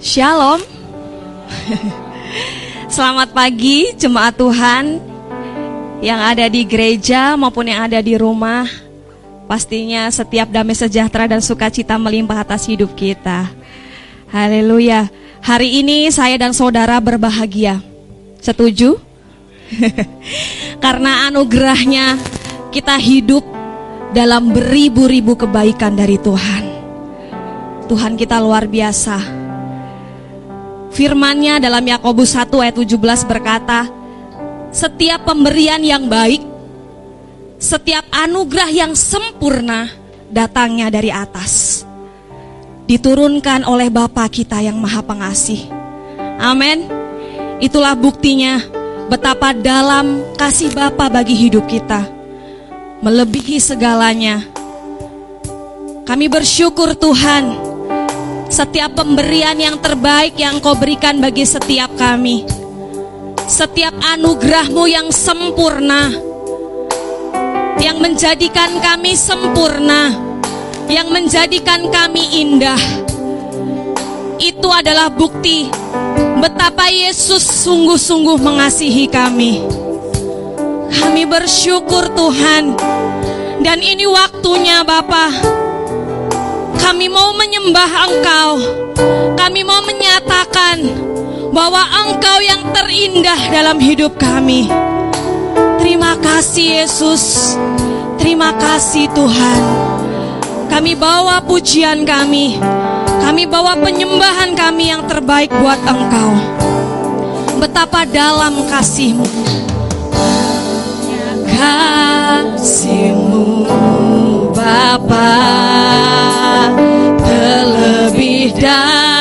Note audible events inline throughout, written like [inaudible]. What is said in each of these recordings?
Shalom. Selamat pagi jemaat Tuhan yang ada di gereja maupun yang ada di rumah. Pastinya setiap damai sejahtera dan sukacita melimpah atas hidup kita. Haleluya. Hari ini saya dan saudara berbahagia. Setuju? [laughs] Karena anugerahnya kita hidup dalam beribu-ribu kebaikan dari Tuhan. Tuhan kita luar biasa. Firmannya dalam Yakobus 1 ayat 17 berkata, setiap pemberian yang baik, setiap anugerah yang sempurna datangnya dari atas. Diturunkan oleh Bapa kita yang Maha Pengasih. Amin. Itulah buktinya betapa dalam kasih Bapa bagi hidup kita. Melebihi segalanya. Kami bersyukur Tuhan setiap pemberian yang terbaik yang kau berikan bagi setiap kami. Setiap anugerahmu yang sempurna. Yang menjadikan kami sempurna. Yang menjadikan kami indah. Itu adalah bukti betapa Yesus sungguh-sungguh mengasihi kami. Kami bersyukur Tuhan. Dan ini waktunya Bapak kami mau menyembah Engkau. Kami mau menyatakan bahwa Engkau yang terindah dalam hidup kami. Terima kasih Yesus. Terima kasih Tuhan. Kami bawa pujian kami. Kami bawa penyembahan kami yang terbaik buat Engkau. Betapa dalam kasihmu. Kasihmu Bapak terlebih dari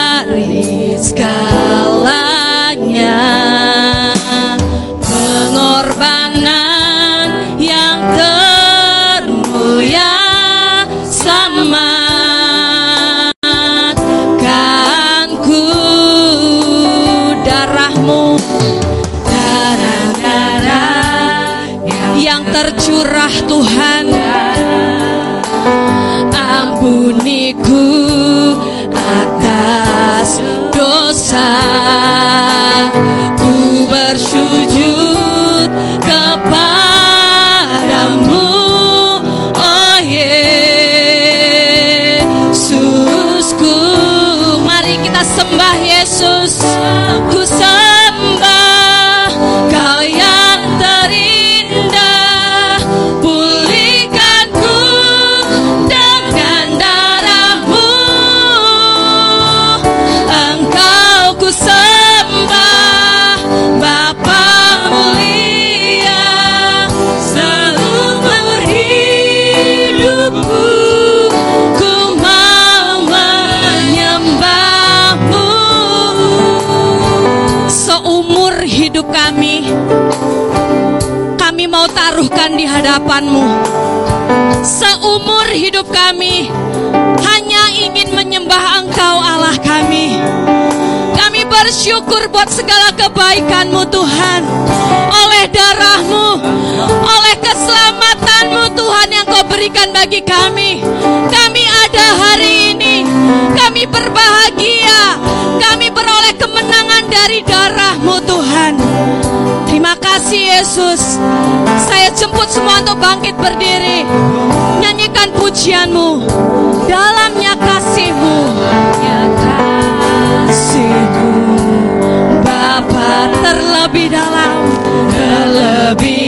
mau taruhkan di hadapanmu. Seumur hidup kami hanya ingin menyembah engkau Allah kami. Kami bersyukur buat segala kebaikanmu Tuhan. Oleh darahmu oleh keselamatanmu Tuhan yang kau berikan bagi kami. Kami ada hari ini. Kami berbahagia. Kami beroleh kemenangan dari darahmu Tuhan kasih Yesus. Saya jemput semua untuk bangkit berdiri. Nyanyikan pujianmu. Dalamnya kasihmu. Ya kasihmu. Bapa terlebih dalam Terlebih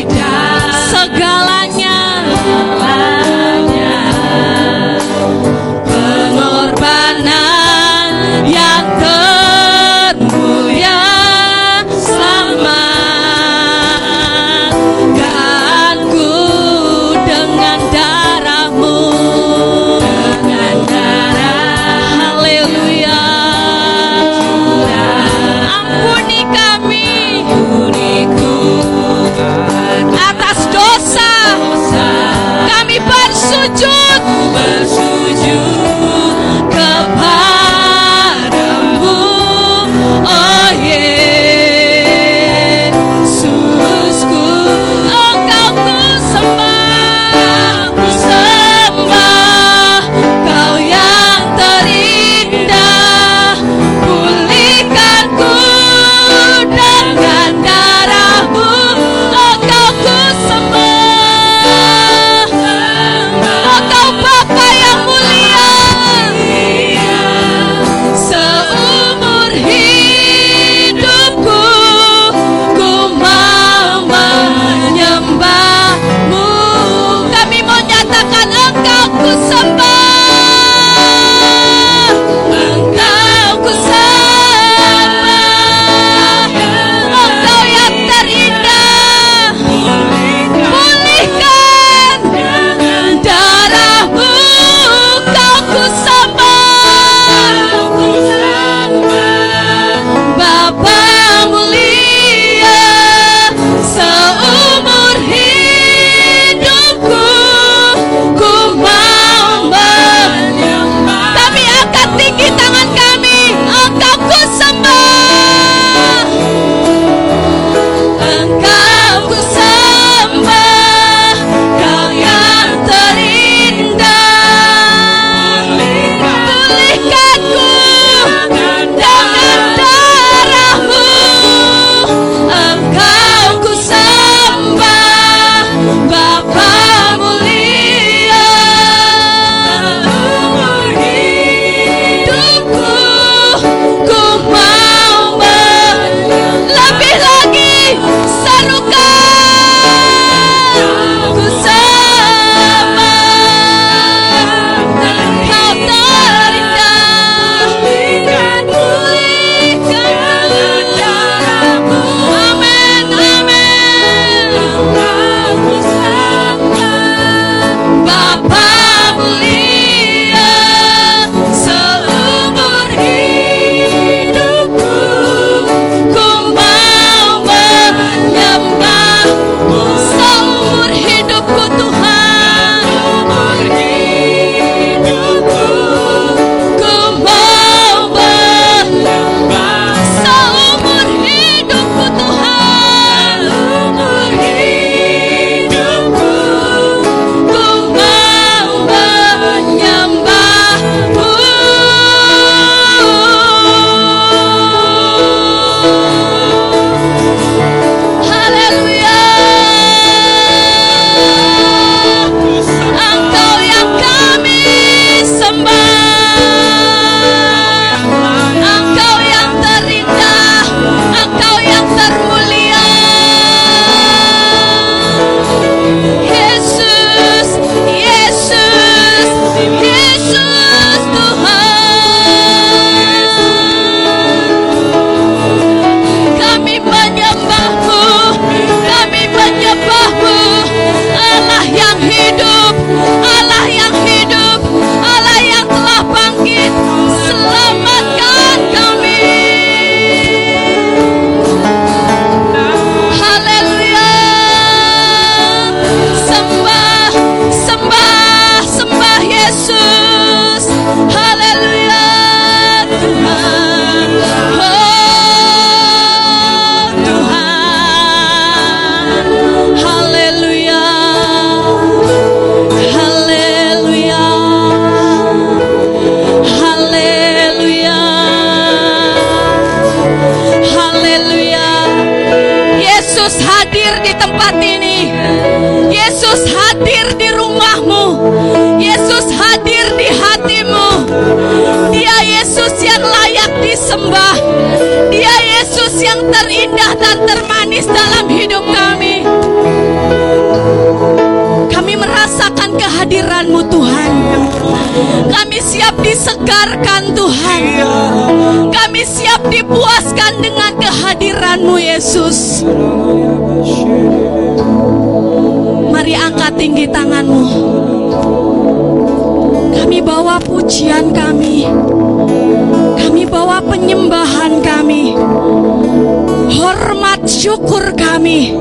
Syukur kami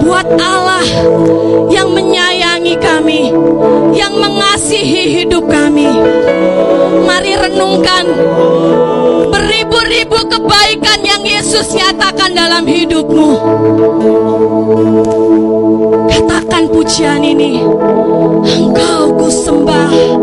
buat Allah yang menyayangi kami, yang mengasihi hidup kami. Mari renungkan beribu-ribu kebaikan yang Yesus nyatakan dalam hidupmu. Katakan pujian ini, Engkau ku sembah.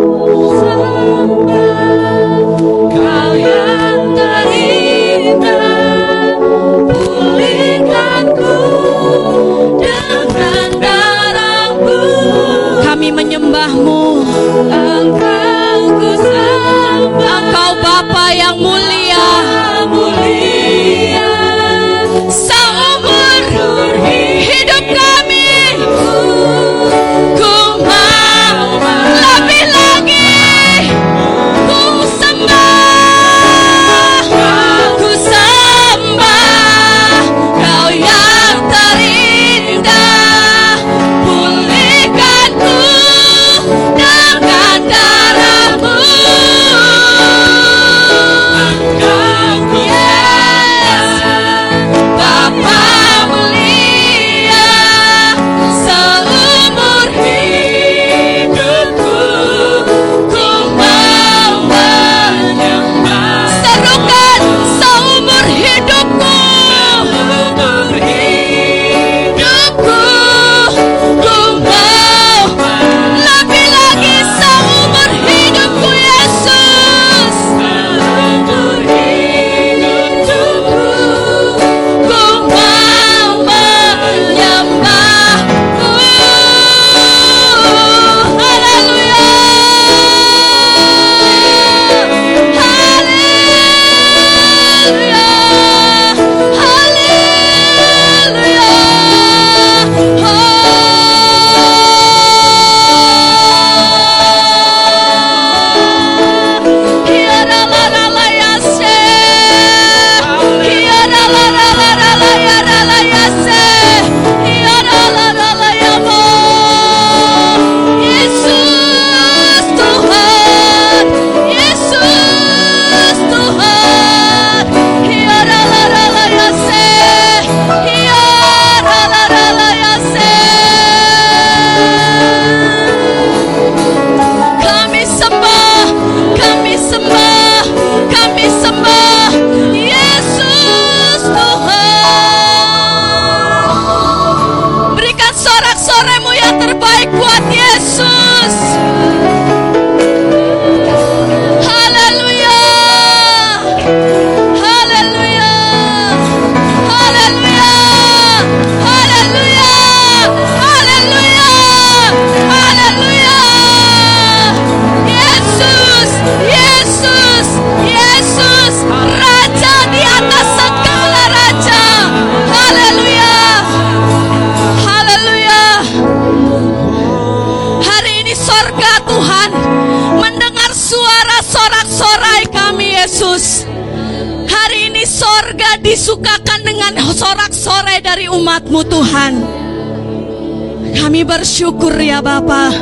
Bersyukur ya Bapa.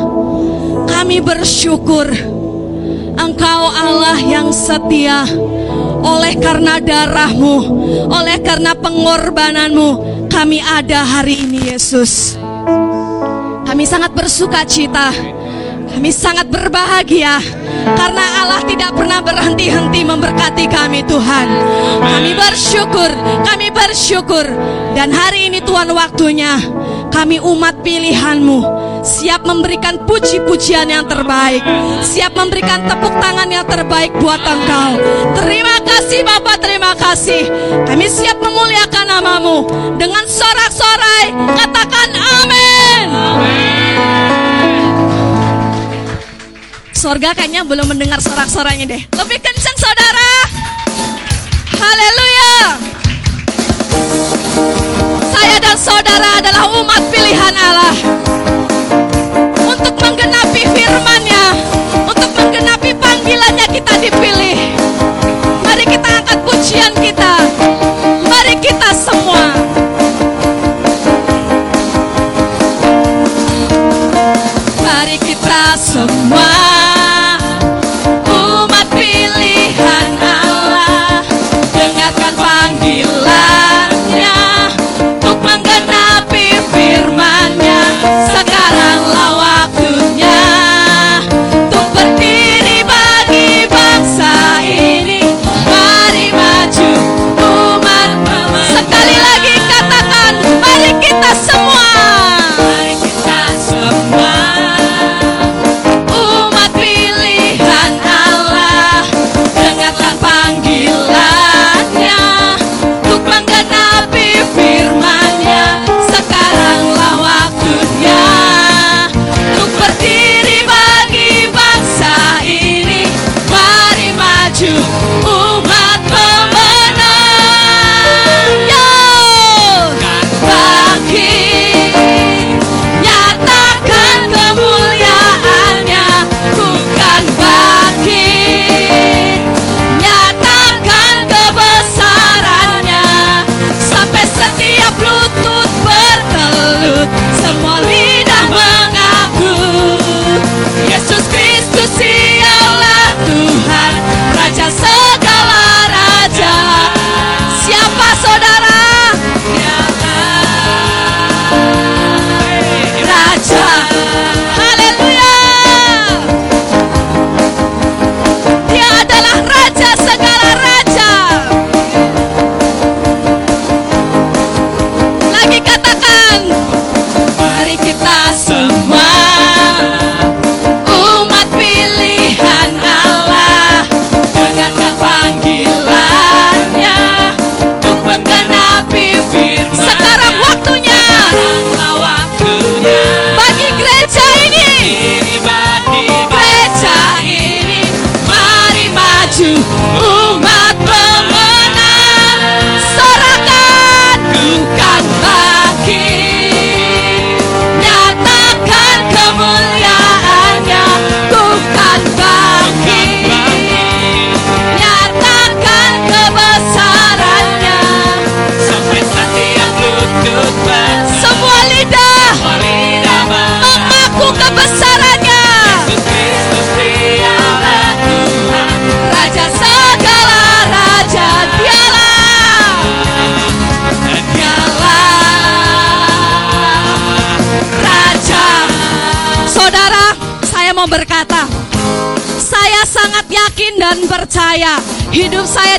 Kami bersyukur Engkau Allah yang setia oleh karena darahmu, oleh karena pengorbananmu, kami ada hari ini Yesus. Kami sangat bersuka cita, kami sangat berbahagia karena Allah tidak pernah berhenti-henti memberkati kami Tuhan. Kami bersyukur, kami bersyukur. Dan hari ini Tuhan waktunya kami umat pilihanmu siap memberikan puji-pujian yang terbaik, siap memberikan tepuk tangan yang terbaik buat Engkau. Terima kasih Bapak, terima kasih. Kami siap memuliakan namamu dengan sorak-sorai. Katakan amin. Sorga kayaknya belum mendengar sorak-soranya deh. Lebih dan saudara adalah umat pilihan Allah untuk menggenapi firman-Nya, untuk menggenapi panggilannya kita dipilih. Mari kita angkat pujian kita. Mari kita semua.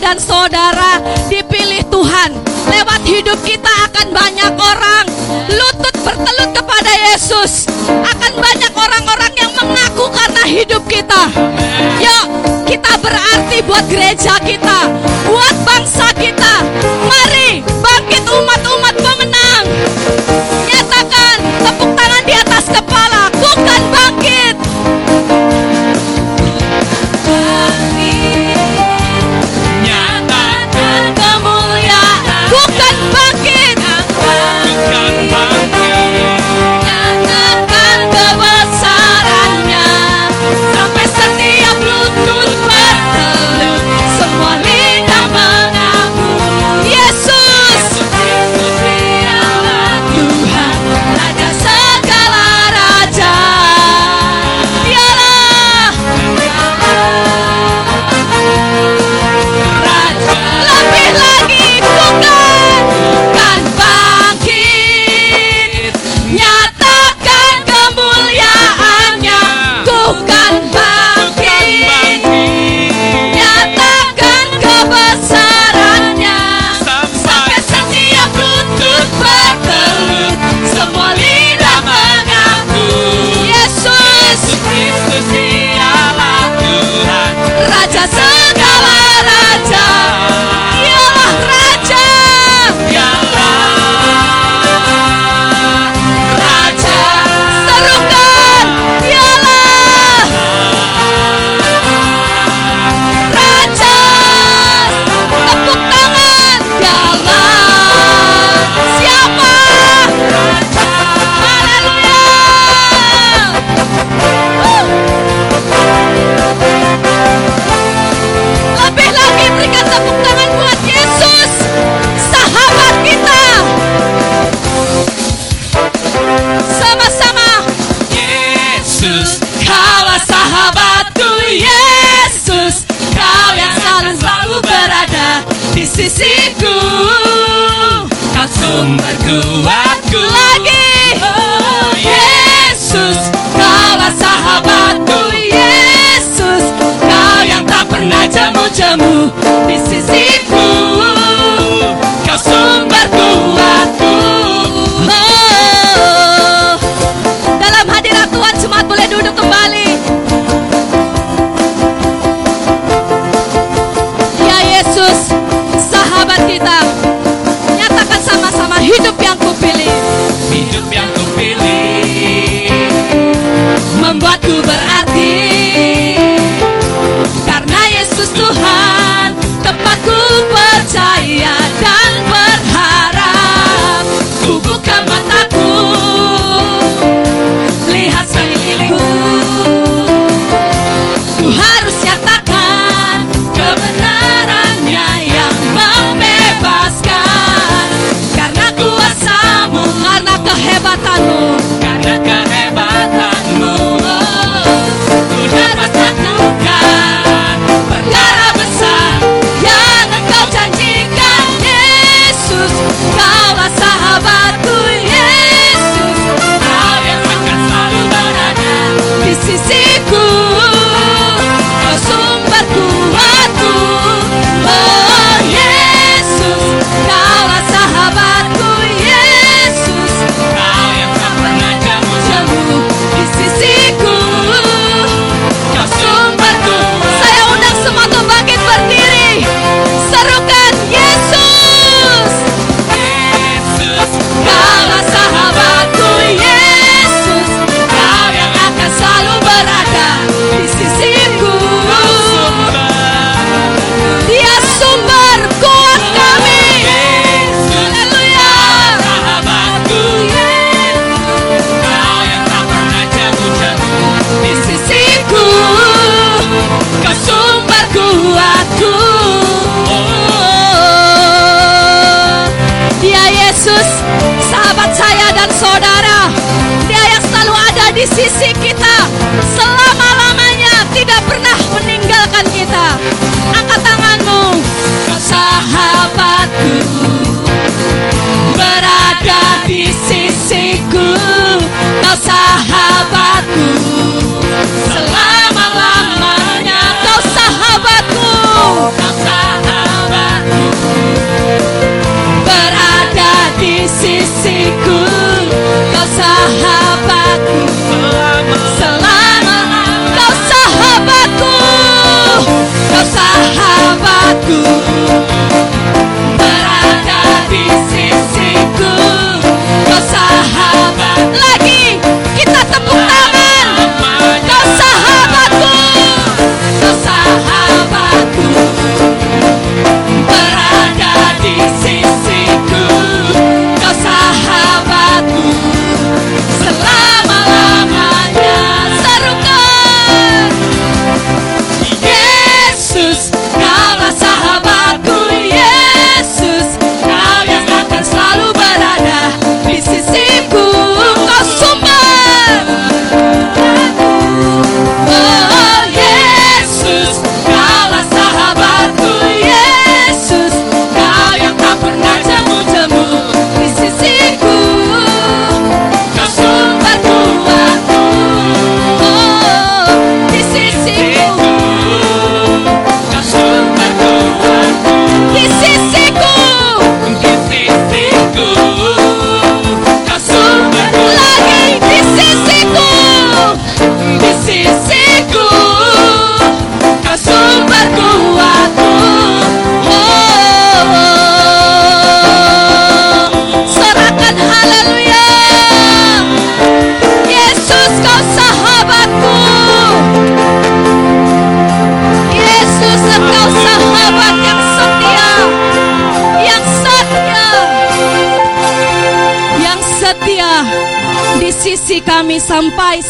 Dan saudara dipilih Tuhan. Lewat hidup kita akan banyak orang lutut bertelut kepada Yesus. Akan banyak orang-orang yang mengaku karena hidup kita. Yuk, kita berarti buat gereja di sisiku. Kau sumber kuatku. Lagi. Oh Yesus Kaulah sahabatku. Yesus Kau yang tak pernah jamu-jamu Di sisiku. Kau sahabatku Berada di sisiku. Kau sahabatku Selama kau sahabatku. Kau sahabatku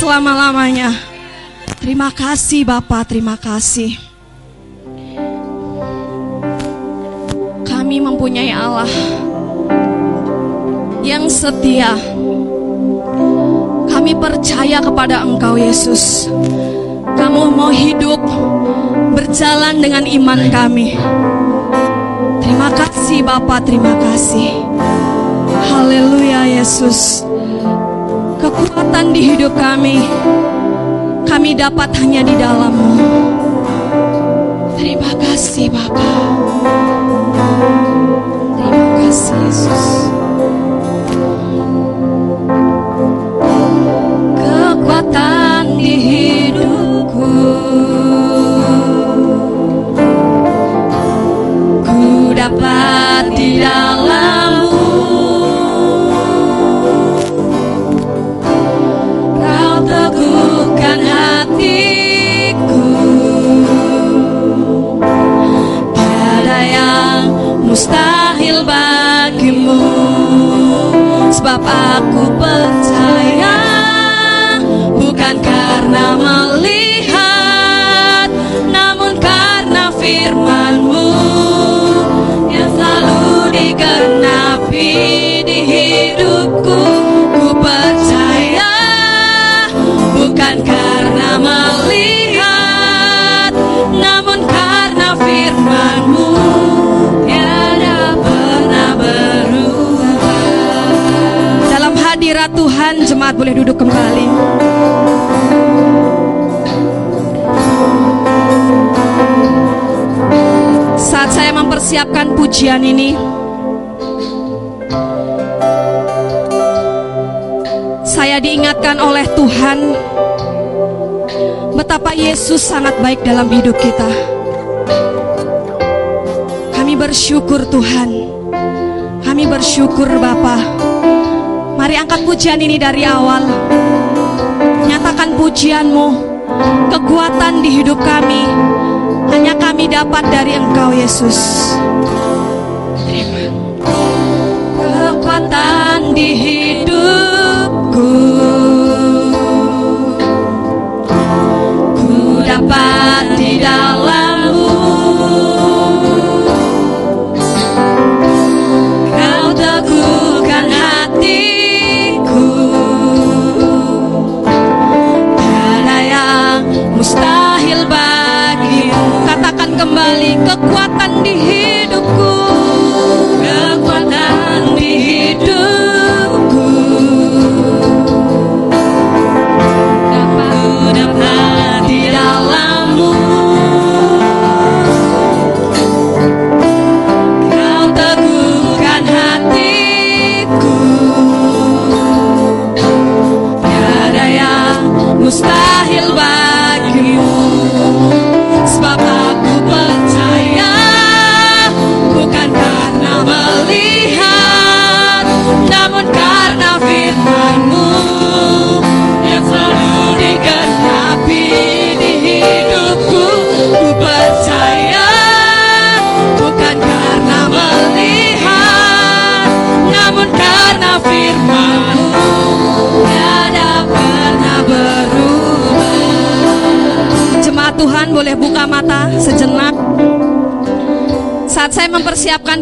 selama-lamanya. Terima kasih Bapak, terima kasih. Kami mempunyai Allah yang setia. Kami percaya kepada Engkau Yesus. Kamu mau hidup berjalan dengan iman kami. Terima kasih Bapak, terima kasih. Haleluya Yesus. Kekuatan di hidup kami kami dapat hanya di dalammu. Terima kasih Bapa. Terima kasih Yesus. Tuhan Jemaat boleh duduk kembali Saat saya mempersiapkan pujian ini Saya diingatkan oleh Tuhan betapa Yesus sangat baik dalam hidup kita. Kami bersyukur Tuhan. Kami bersyukur Bapa. Mari angkat pujian ini dari awal. Nyatakan pujianmu, kekuatan di hidup kami. Hanya kami dapat dari Engkau Yesus. Terima. Kekuatan di hidupku. Ku dapat di dalammu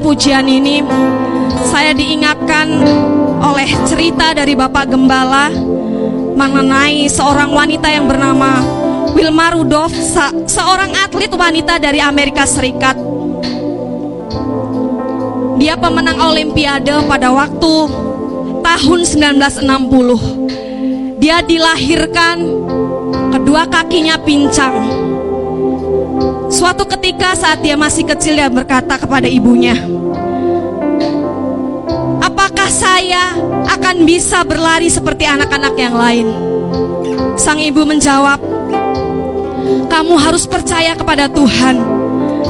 pujian ini, saya diingatkan oleh cerita dari Bapak Gembala mengenai seorang wanita yang bernama Wilma Rudolph, seorang atlet wanita dari Amerika Serikat. Dia pemenang olimpiade pada waktu tahun 1960. Dia dilahirkan kedua kakinya pincang. Suatu ketika saat dia masih kecil dia berkata kepada ibunya, "Apakah saya akan bisa berlari seperti anak-anak yang lain?" Sang ibu menjawab, "Kamu harus percaya kepada Tuhan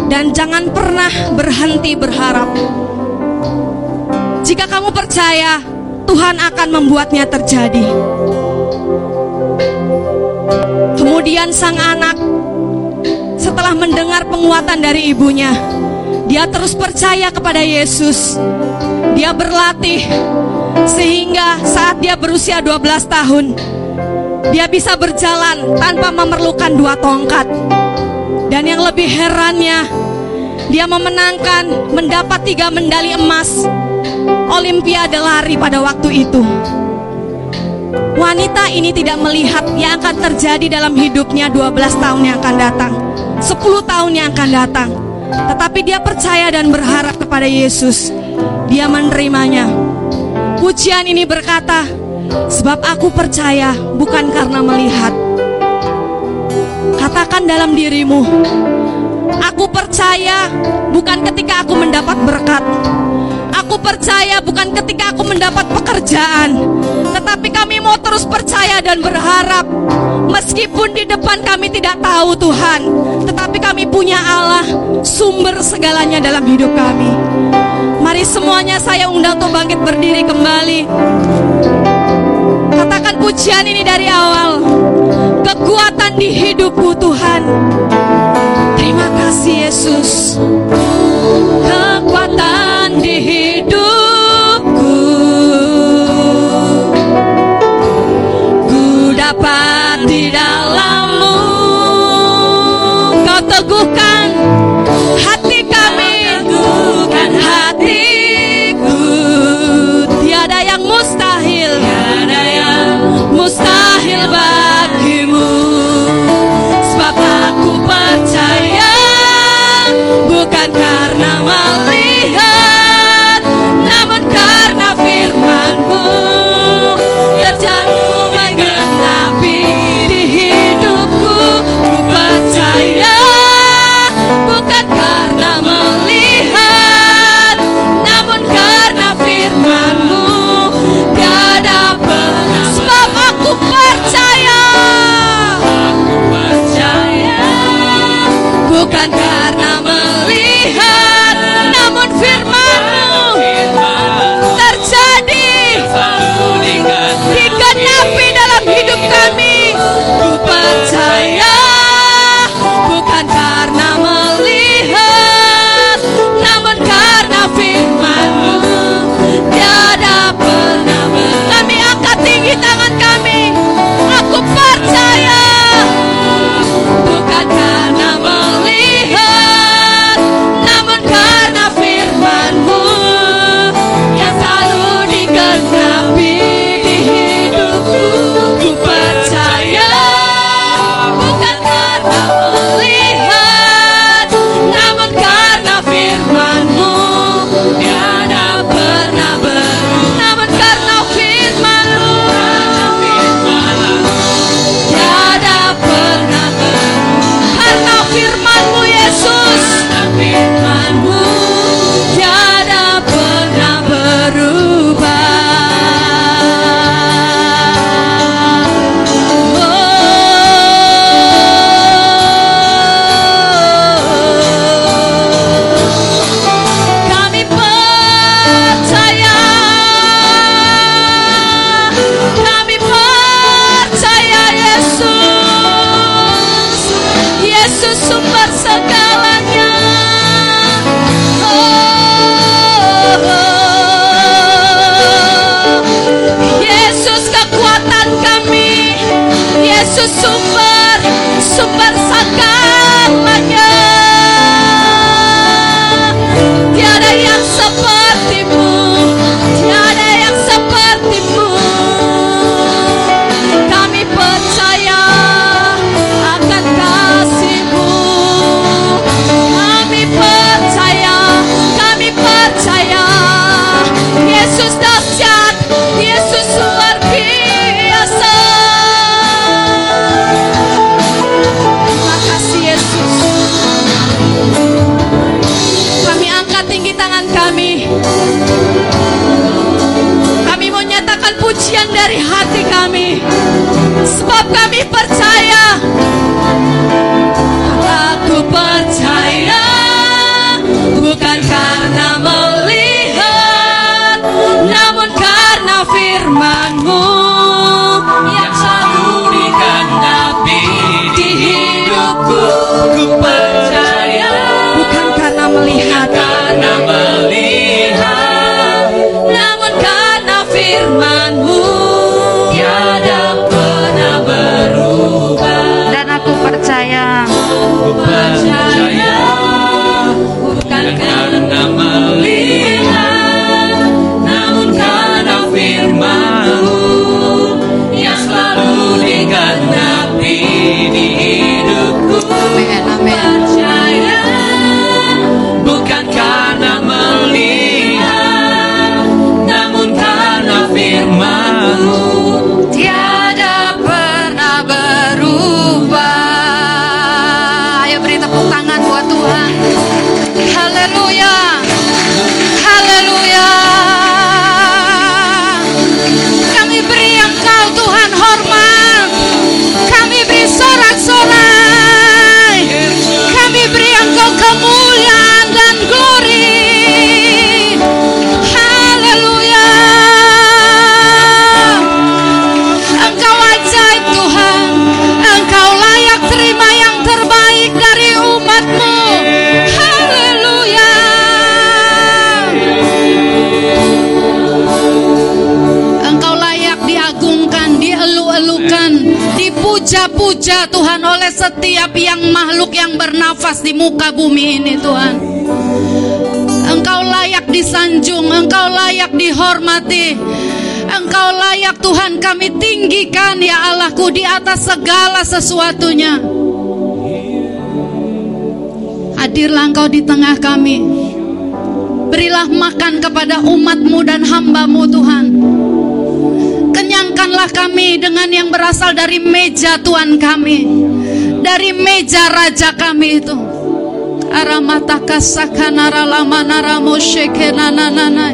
dan jangan pernah berhenti berharap." Jika kamu percaya, Tuhan akan membuatnya terjadi. Kemudian sang anak setelah mendengar penguatan dari ibunya, dia terus percaya kepada Yesus. Dia berlatih sehingga saat dia berusia 12 tahun, dia bisa berjalan tanpa memerlukan dua tongkat. Dan yang lebih herannya, dia memenangkan mendapat tiga medali emas Olimpiade lari pada waktu itu. Wanita ini tidak melihat yang akan terjadi dalam hidupnya 12 tahun yang akan datang, 10 tahun yang akan datang. Tetapi dia percaya dan berharap kepada Yesus. Dia menerimanya. Pujian ini berkata, sebab aku percaya bukan karena melihat. Katakan dalam dirimu, aku percaya bukan ketika aku mendapat berkat, Aku percaya bukan ketika aku mendapat pekerjaan, tetapi kami mau terus percaya dan berharap. Meskipun di depan kami tidak tahu Tuhan, tetapi kami punya Allah, sumber segalanya dalam hidup kami. Mari semuanya saya undang untuk bangkit berdiri kembali. Katakan pujian ini dari awal. Kekuatan di hidupku Tuhan. Terima kasih Yesus. Melihat, Yesus kekuatan kami firmanmu dipuja-puja Tuhan oleh setiap yang makhluk yang bernafas di muka bumi ini Tuhan. Engkau layak disanjung, engkau layak dihormati. Engkau layak Tuhan kami tinggikan ya Allahku di atas segala sesuatunya. Hadirlah engkau di tengah kami. Berilah makan kepada umatmu dan hambamu Tuhan. Kenyangkanlah kami dengan yang berasal dari meja Tuhan kami. Dari meja raja kami itu. Aramataka sakanara lamanara moshekenananana.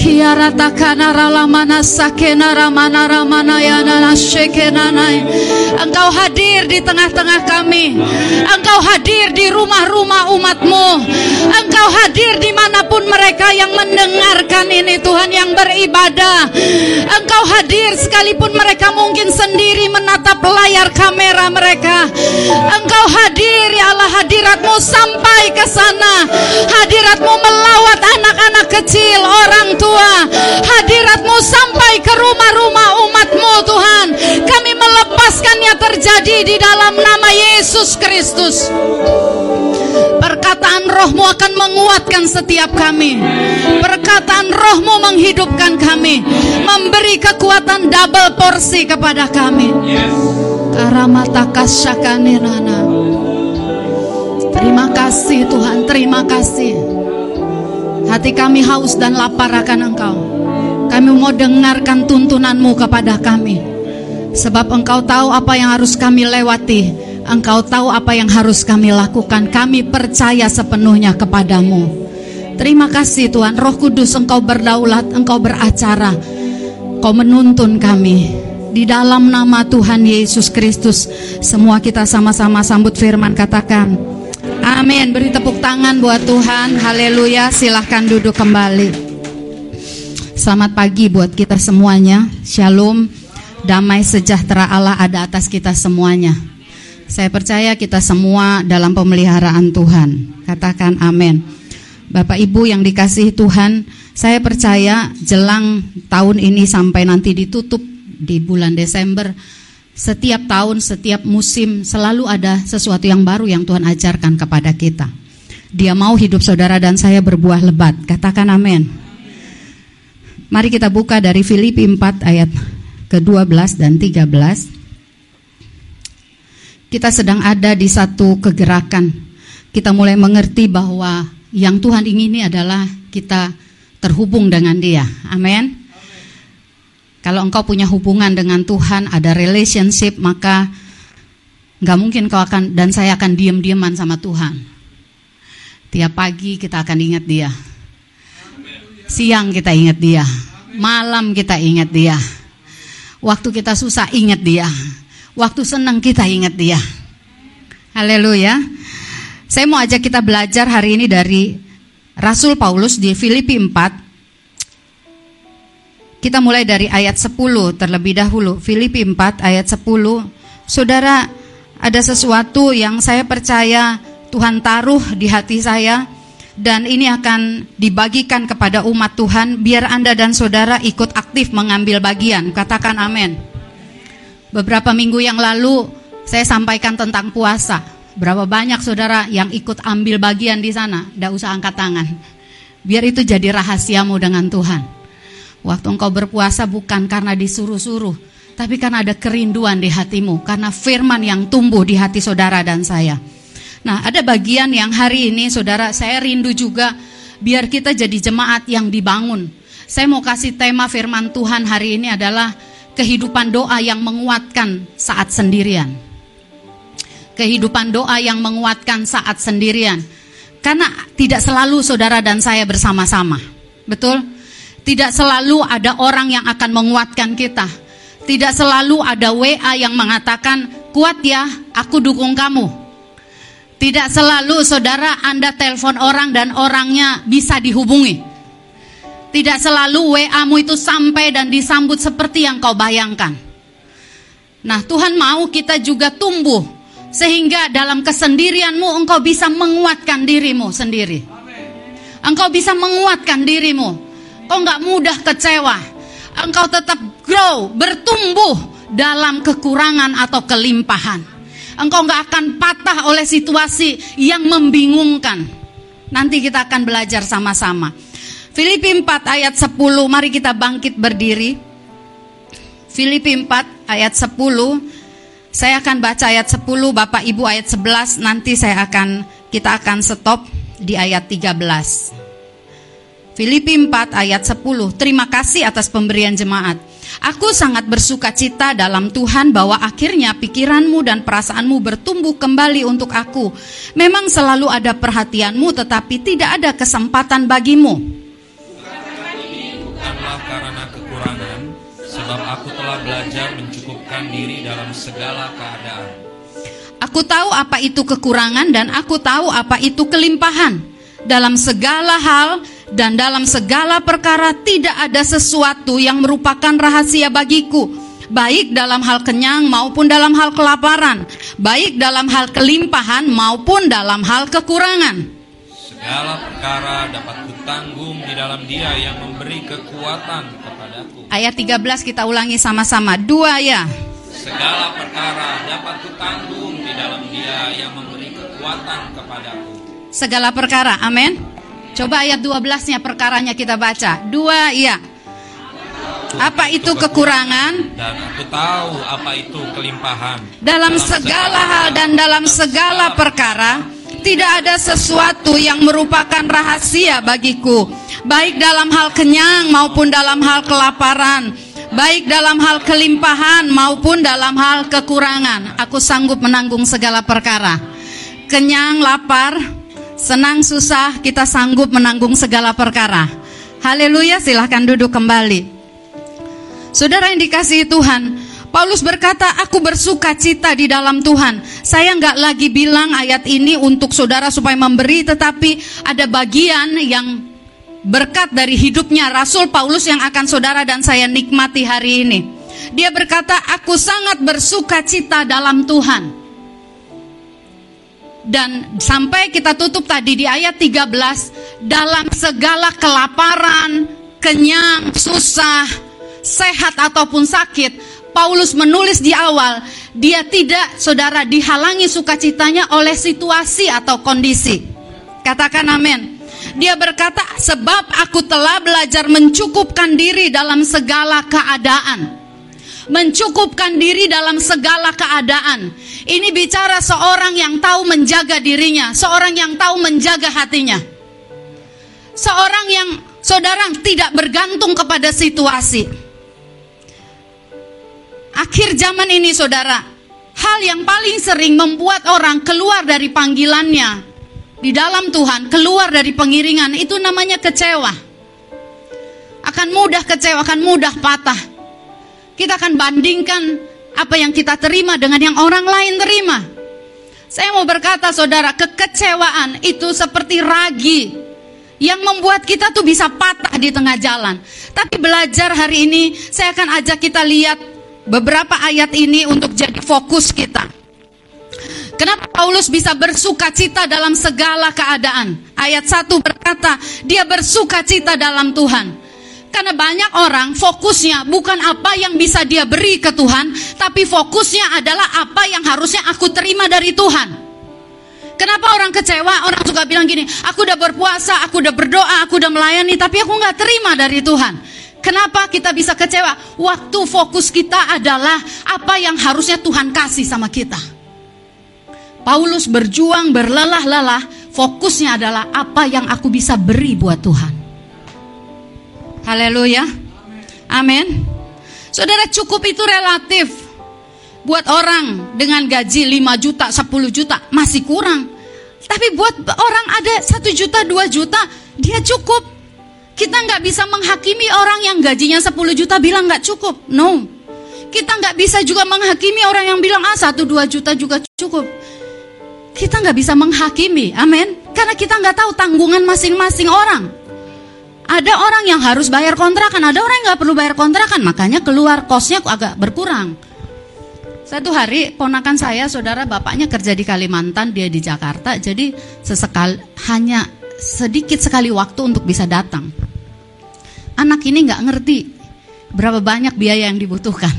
Kiara takanara lamana sakenara manara manayana shekenanai. Engkau hadir di tengah-tengah kami. Engkau hadir di rumah-rumah umatmu. Engkau hadir di mana pun mereka yang mendengarkan ini Tuhan yang beribadah. Engkau hadir sekalipun mereka mungkin sendiri menatap layar kamera mereka. Engkau hadir ya Allah hadiratmu sampai ke sana. Hadiratmu melawat anak-anak kecil, orang tua. Hadiratmu sampai ke rumah-rumah umatmu Tuhan. Kami melepaskannya terjadi di dalam nama Yesus Kristus. Perkataan rohmu akan menguatkan setiap kami. Perkataan rohmu menghidupkan kami. Memberi kekuatan double porsi kepada kami. Karamatakasakanirana Terima kasih Tuhan, terima kasih Hati kami haus dan lapar akan Engkau. Kami mau dengarkan tuntunanmu kepada kami. Sebab Engkau tahu apa yang harus kami lewati. Engkau tahu apa yang harus kami lakukan. Kami percaya sepenuhnya kepadamu. Terima kasih Tuhan. Roh Kudus Engkau berdaulat Engkau beracara. Engkau menuntun kami. Di dalam nama Tuhan Yesus Kristus Semua kita sama-sama sambut firman katakan Amin. Beri tepuk tangan buat Tuhan. Haleluya. Silahkan duduk kembali. Selamat pagi buat kita semuanya. Shalom. Damai sejahtera Allah ada atas kita semuanya. Saya percaya kita semua dalam pemeliharaan Tuhan. Katakan amin. Bapak Ibu yang dikasihi Tuhan Saya percaya jelang tahun ini sampai nanti ditutup di bulan Desember Setiap tahun, setiap musim selalu ada sesuatu yang baru yang Tuhan ajarkan kepada kita. Dia mau hidup saudara dan saya berbuah lebat. Katakan amin. Mari kita buka dari Filipi 4 ayat ke-12 dan 13. Kita sedang ada di satu kegerakan. Kita mulai mengerti bahwa yang Tuhan ingini adalah kita terhubung dengan Dia. Amin. Kalau engkau punya hubungan dengan Tuhan, ada relationship, maka nggak mungkin kau akan dan saya akan diam-diaman sama Tuhan. Tiap pagi kita akan ingat Dia. Siang kita ingat Dia. Malam kita ingat Dia. Waktu kita susah ingat Dia. Waktu senang kita ingat Dia. Haleluya. Saya mau ajak kita belajar hari ini dari Rasul Paulus di Filipi 4. Kita mulai dari ayat 10 terlebih dahulu. Filipi 4 ayat 10. Saudara, ada sesuatu yang saya percaya Tuhan taruh di hati saya dan ini akan dibagikan kepada umat Tuhan biar Anda dan saudara ikut aktif mengambil bagian. Katakan amin. Beberapa minggu yang lalu saya sampaikan tentang puasa. Berapa banyak saudara yang ikut ambil bagian di sana? Tidak usah angkat tangan. Biar itu jadi rahasiamu dengan Tuhan. Waktu engkau berpuasa bukan karena disuruh-suruh, tapi karena ada kerinduan di hatimu, karena firman yang tumbuh di hati saudara dan saya. Nah, ada bagian yang hari ini saudara saya rindu juga biar kita jadi jemaat yang dibangun. Saya mau kasih tema firman Tuhan hari ini adalah kehidupan doa yang menguatkan saat sendirian. Kehidupan doa yang menguatkan saat sendirian. Karena tidak selalu saudara dan saya bersama-sama. Betul? Tidak selalu ada orang yang akan menguatkan kita. Tidak selalu ada WA yang mengatakan, "Kuat ya, aku dukung kamu." Tidak selalu saudara Anda telepon orang dan orangnya bisa dihubungi. Tidak selalu WA-mu itu sampai dan disambut seperti yang kau bayangkan. Nah, Tuhan mau kita juga tumbuh sehingga dalam kesendirianmu engkau bisa menguatkan dirimu sendiri. Engkau bisa menguatkan dirimu. Kau nggak mudah kecewa. Engkau tetap grow, bertumbuh dalam kekurangan atau kelimpahan. Engkau nggak akan patah oleh situasi yang membingungkan. Nanti kita akan belajar sama-sama. Filipi 4 ayat 10, mari kita bangkit berdiri. Filipi 4 ayat 10, saya akan baca ayat 10, Bapak Ibu ayat 11, nanti saya akan kita akan stop di ayat 13. Filipi 4 ayat 10. Terima kasih atas pemberian jemaat. Aku sangat bersuka cita dalam Tuhan bahwa akhirnya pikiranmu dan perasaanmu bertumbuh kembali untuk aku. Memang selalu ada perhatianmu tetapi tidak ada kesempatan bagimu. Bukanlah karena kekurangan, sebab aku telah belajar mencukupkan diri dalam segala keadaan. Aku tahu apa itu kekurangan dan aku tahu apa itu kelimpahan. Dalam segala hal dan dalam segala perkara tidak ada sesuatu yang merupakan rahasia bagiku, baik dalam hal kenyang maupun dalam hal kelaparan, baik dalam hal kelimpahan maupun dalam hal kekurangan. Segala perkara dapat kutanggung di dalam Dia yang memberi kekuatan kepadaku. Ayat 13 kita ulangi sama-sama. Dua ya. Segala perkara dapat kutanggung di dalam Dia yang memberi kekuatan kepadaku. Segala perkara. Amin. Coba ayat 12-nya perkaranya kita baca. Dua, iya. Apa itu kekurangan? Dan aku tahu apa itu kelimpahan. Dalam segala hal dan dalam segala perkara, tidak ada sesuatu yang merupakan rahasia bagiku, baik dalam hal kenyang maupun dalam hal kelaparan, baik dalam hal kelimpahan maupun dalam hal kekurangan. Aku sanggup menanggung segala perkara. Kenyang, lapar, Senang susah kita sanggup menanggung segala perkara. Haleluya, silahkan duduk kembali. Saudara yang dikasihi Tuhan, Paulus berkata, aku bersuka cita di dalam Tuhan. Saya nggak lagi bilang ayat ini untuk saudara supaya memberi, tetapi ada bagian yang berkat dari hidupnya Rasul Paulus yang akan saudara dan saya nikmati hari ini. Dia berkata, aku sangat bersuka cita dalam Tuhan. Dan sampai kita tutup tadi di ayat 13 dalam segala kelaparan, kenyang, susah, sehat ataupun sakit, Paulus menulis di awal, dia tidak saudara dihalangi sukacitanya oleh situasi atau kondisi. Katakan amin. Dia berkata, "Sebab aku telah belajar mencukupkan diri dalam segala keadaan." Mencukupkan diri dalam segala keadaan. Ini bicara seorang yang tahu menjaga dirinya, seorang yang tahu menjaga hatinya. Seorang yang saudara tidak bergantung kepada situasi. Akhir zaman ini saudara, hal yang paling sering membuat orang keluar dari panggilannya di dalam Tuhan, keluar dari pengiringan itu namanya kecewa. Akan mudah kecewa, akan mudah patah. Kita akan bandingkan apa yang kita terima dengan yang orang lain terima. Saya mau berkata saudara, kekecewaan itu seperti ragi yang membuat kita tuh bisa patah di tengah jalan. Tapi belajar hari ini saya akan ajak kita lihat beberapa ayat ini untuk jadi fokus kita. Kenapa Paulus bisa bersuka cita dalam segala keadaan? Ayat 1 berkata, dia bersuka cita dalam Tuhan. Karena banyak orang fokusnya bukan apa yang bisa dia beri ke Tuhan, tapi fokusnya adalah apa yang harusnya aku terima dari Tuhan. Kenapa orang kecewa? Orang suka bilang gini, aku udah berpuasa, aku udah berdoa, aku udah melayani, tapi aku nggak terima dari Tuhan. Kenapa kita bisa kecewa? Waktu fokus kita adalah apa yang harusnya Tuhan kasih sama kita. Paulus berjuang berlelah-lelah, fokusnya adalah apa yang aku bisa beri buat Tuhan. Haleluya. Amin. Saudara cukup itu relatif. Buat orang dengan gaji 5 juta, 10 juta masih kurang. Tapi buat orang ada 1 juta, 2 juta, dia cukup. Kita nggak bisa menghakimi orang yang gajinya 10 juta bilang nggak cukup. No. Kita nggak bisa juga menghakimi orang yang bilang ah 1 2 juta juga cukup. Kita nggak bisa menghakimi, amin. Karena kita nggak tahu tanggungan masing-masing orang. Ada orang yang harus bayar kontrakan, ada orang yang nggak perlu bayar kontrakan, makanya keluar kosnya agak berkurang. Satu hari ponakan saya, saudara bapaknya kerja di Kalimantan, dia di Jakarta, jadi sesekali hanya sedikit sekali waktu untuk bisa datang. Anak ini nggak ngerti berapa banyak biaya yang dibutuhkan.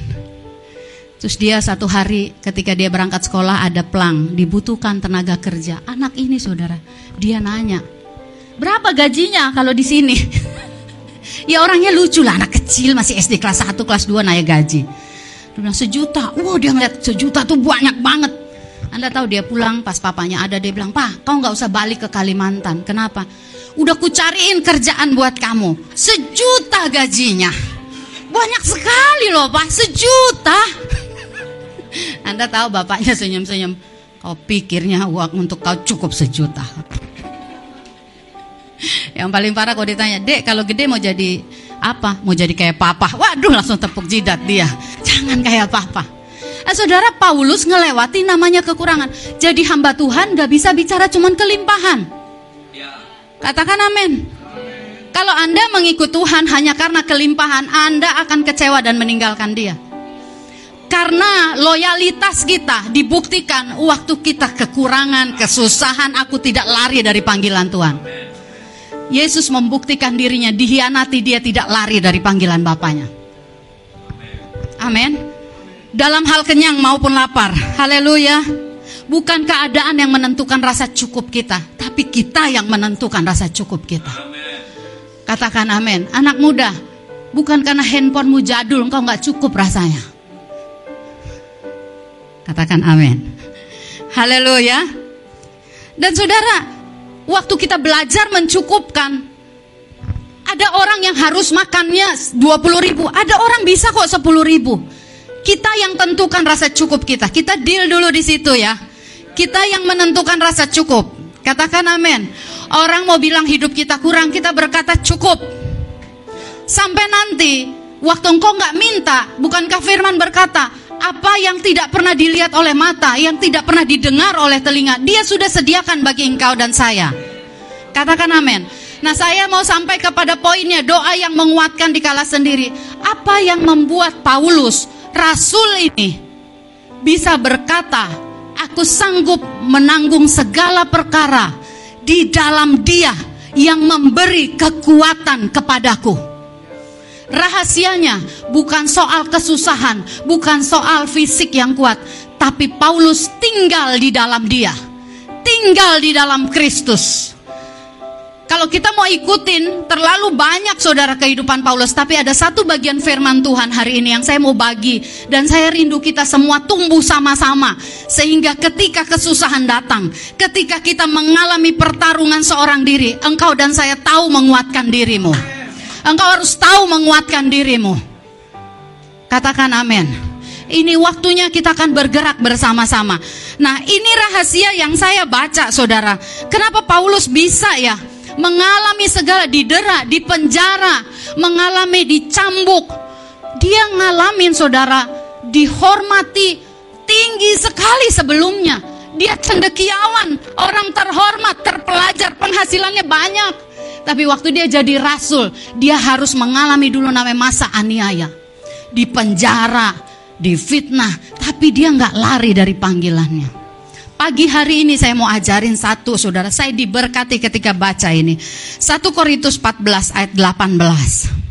Terus dia satu hari ketika dia berangkat sekolah ada pelang, dibutuhkan tenaga kerja. Anak ini saudara, dia nanya, berapa gajinya kalau di sini? [laughs] ya orangnya lucu lah, anak kecil masih SD kelas 1, kelas 2 naik gaji. Dia bilang sejuta. Wow dia ngeliat sejuta tuh banyak banget. Anda tahu dia pulang pas papanya ada dia bilang, Pak kau nggak usah balik ke Kalimantan. Kenapa? Udah ku cariin kerjaan buat kamu. Sejuta gajinya. Banyak sekali loh Pak, sejuta. [laughs] Anda tahu bapaknya senyum-senyum. Kau pikirnya uang untuk kau cukup sejuta. [laughs] Yang paling parah kalau ditanya, Dek kalau gede mau jadi apa? Mau jadi kayak papa? Waduh langsung tepuk jidat dia. [laughs] Jangan kayak papa. Nah, saudara Paulus ngelewati namanya kekurangan. Jadi hamba Tuhan gak bisa bicara cuman kelimpahan. Katakan amin. Kalau Anda mengikut Tuhan hanya karena kelimpahan, Anda akan kecewa dan meninggalkan dia. Karena loyalitas kita dibuktikan waktu kita kekurangan, kesusahan, aku tidak lari dari panggilan Tuhan. Yesus membuktikan dirinya dihianati dia tidak lari dari panggilan Bapaknya. Amin. Dalam hal kenyang maupun lapar. Haleluya. Bukan keadaan yang menentukan rasa cukup kita, tapi kita yang menentukan rasa cukup kita. Katakan amin. Anak muda, bukan karena handphonemu jadul engkau nggak cukup rasanya. Katakan amin. Haleluya. Dan saudara, waktu kita belajar mencukupkan ada orang yang harus makannya 20 ribu. Ada orang bisa kok 10 ribu. Kita yang tentukan rasa cukup kita. Kita deal dulu di situ ya. Kita yang menentukan rasa cukup. Katakan amin. Orang mau bilang hidup kita kurang kita berkata cukup. Sampai nanti waktu engkau nggak minta bukankah firman berkata apa yang tidak pernah dilihat oleh mata, yang tidak pernah didengar oleh telinga, dia sudah sediakan bagi engkau dan saya. Katakan amin. Nah, saya mau sampai kepada poinnya doa yang menguatkan di kala sendiri. Apa yang membuat Paulus rasul ini bisa berkata, "Aku sanggup menanggung segala perkara di dalam Dia yang memberi kekuatan kepadaku." Rahasianya bukan soal kesusahan, bukan soal fisik yang kuat, tapi Paulus tinggal di dalam dia. Tinggal di dalam Kristus. Kalau kita mau ikutin terlalu banyak saudara kehidupan Paulus, tapi ada satu bagian firman Tuhan hari ini yang saya mau bagi dan saya rindu kita semua tumbuh sama-sama sehingga ketika kesusahan datang, ketika kita mengalami pertarungan seorang diri, engkau dan saya tahu menguatkan dirimu. Engkau harus tahu menguatkan dirimu. Katakan amin. Ini waktunya kita akan bergerak bersama-sama. Nah, ini rahasia yang saya baca, saudara. Kenapa Paulus bisa ya mengalami segala didera, di penjara, mengalami dicambuk. Dia ngalamin saudara dihormati tinggi sekali sebelumnya. Dia cendekiawan, orang terhormat, terpelajar, penghasilannya banyak. Tapi waktu dia jadi rasul, dia harus mengalami dulu namanya masa aniaya. Di penjara, di fitnah, tapi dia nggak lari dari panggilannya. Pagi hari ini saya mau ajarin satu saudara. Saya diberkati ketika baca ini. 1 Korintus 14 ayat 18.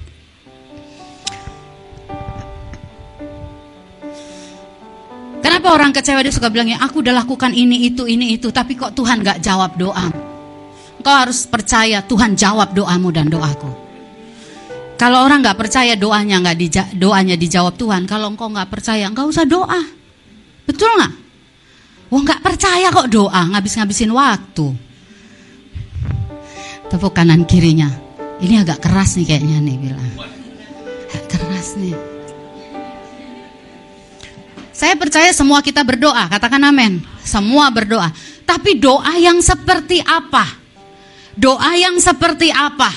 Kenapa orang kecewa dia suka bilangnya, aku udah lakukan ini, itu, ini, itu. Tapi kok Tuhan gak jawab doa. Kau harus percaya Tuhan jawab doamu dan doaku. Kalau orang gak percaya doanya nggak dija doanya dijawab Tuhan, kalau engkau nggak percaya, engkau usah doa. Betul nggak? Wah nggak percaya kok doa ngabis-ngabisin waktu. Tepuk kanan kirinya. Ini agak keras nih kayaknya nih bilang. Keras nih. Saya percaya semua kita berdoa, katakan amin. Semua berdoa. Tapi doa yang seperti apa? Doa yang seperti apa?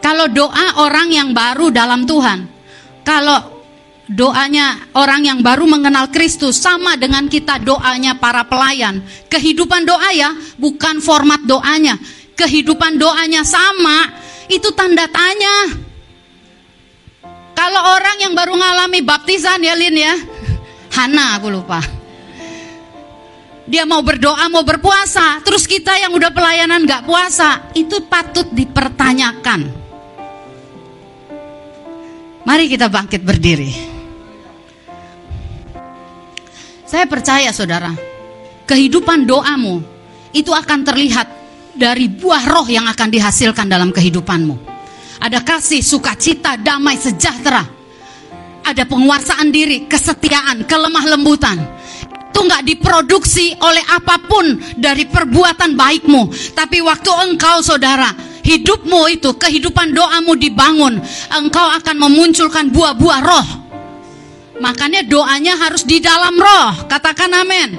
Kalau doa orang yang baru dalam Tuhan, kalau doanya orang yang baru mengenal Kristus sama dengan kita doanya para pelayan. Kehidupan doa ya, bukan format doanya. Kehidupan doanya sama, itu tanda tanya. Kalau orang yang baru ngalami baptisan ya Lin ya, Hana aku lupa. Dia mau berdoa, mau berpuasa, terus kita yang udah pelayanan gak puasa, itu patut dipertanyakan. Mari kita bangkit berdiri. Saya percaya saudara, kehidupan doamu itu akan terlihat dari buah roh yang akan dihasilkan dalam kehidupanmu. Ada kasih, sukacita, damai, sejahtera. Ada penguasaan diri, kesetiaan, kelemah lembutan. Itu nggak diproduksi oleh apa pun dari perbuatan baikmu. Tapi waktu engkau saudara, hidupmu itu, kehidupan doamu dibangun. Engkau akan memunculkan buah-buah roh Makanya doanya harus di dalam roh. Katakan amin.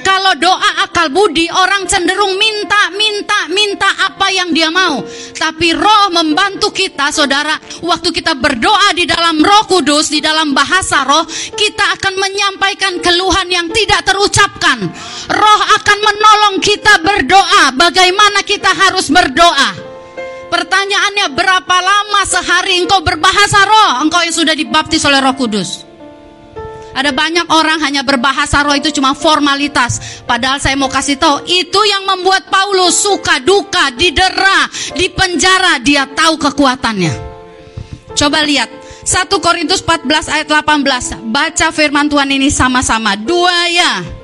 Kalau doa akal budi, orang cenderung minta, minta, minta apa yang dia mau. Tapi roh membantu kita, saudara. Waktu kita berdoa di dalam roh kudus, di dalam bahasa roh, kita akan menyampaikan keluhan yang tidak terucapkan. Roh akan menolong kita berdoa. Bagaimana kita harus berdoa? Pertanyaannya, berapa lama sehari engkau berbahasa roh? Engkau yang sudah dibaptis oleh roh kudus. Ada banyak orang hanya berbahasa roh itu cuma formalitas. Padahal saya mau kasih tahu, itu yang membuat Paulus suka duka, didera, di penjara, dia tahu kekuatannya. Coba lihat 1 Korintus 14 ayat 18. Baca firman Tuhan ini sama-sama. Dua ya.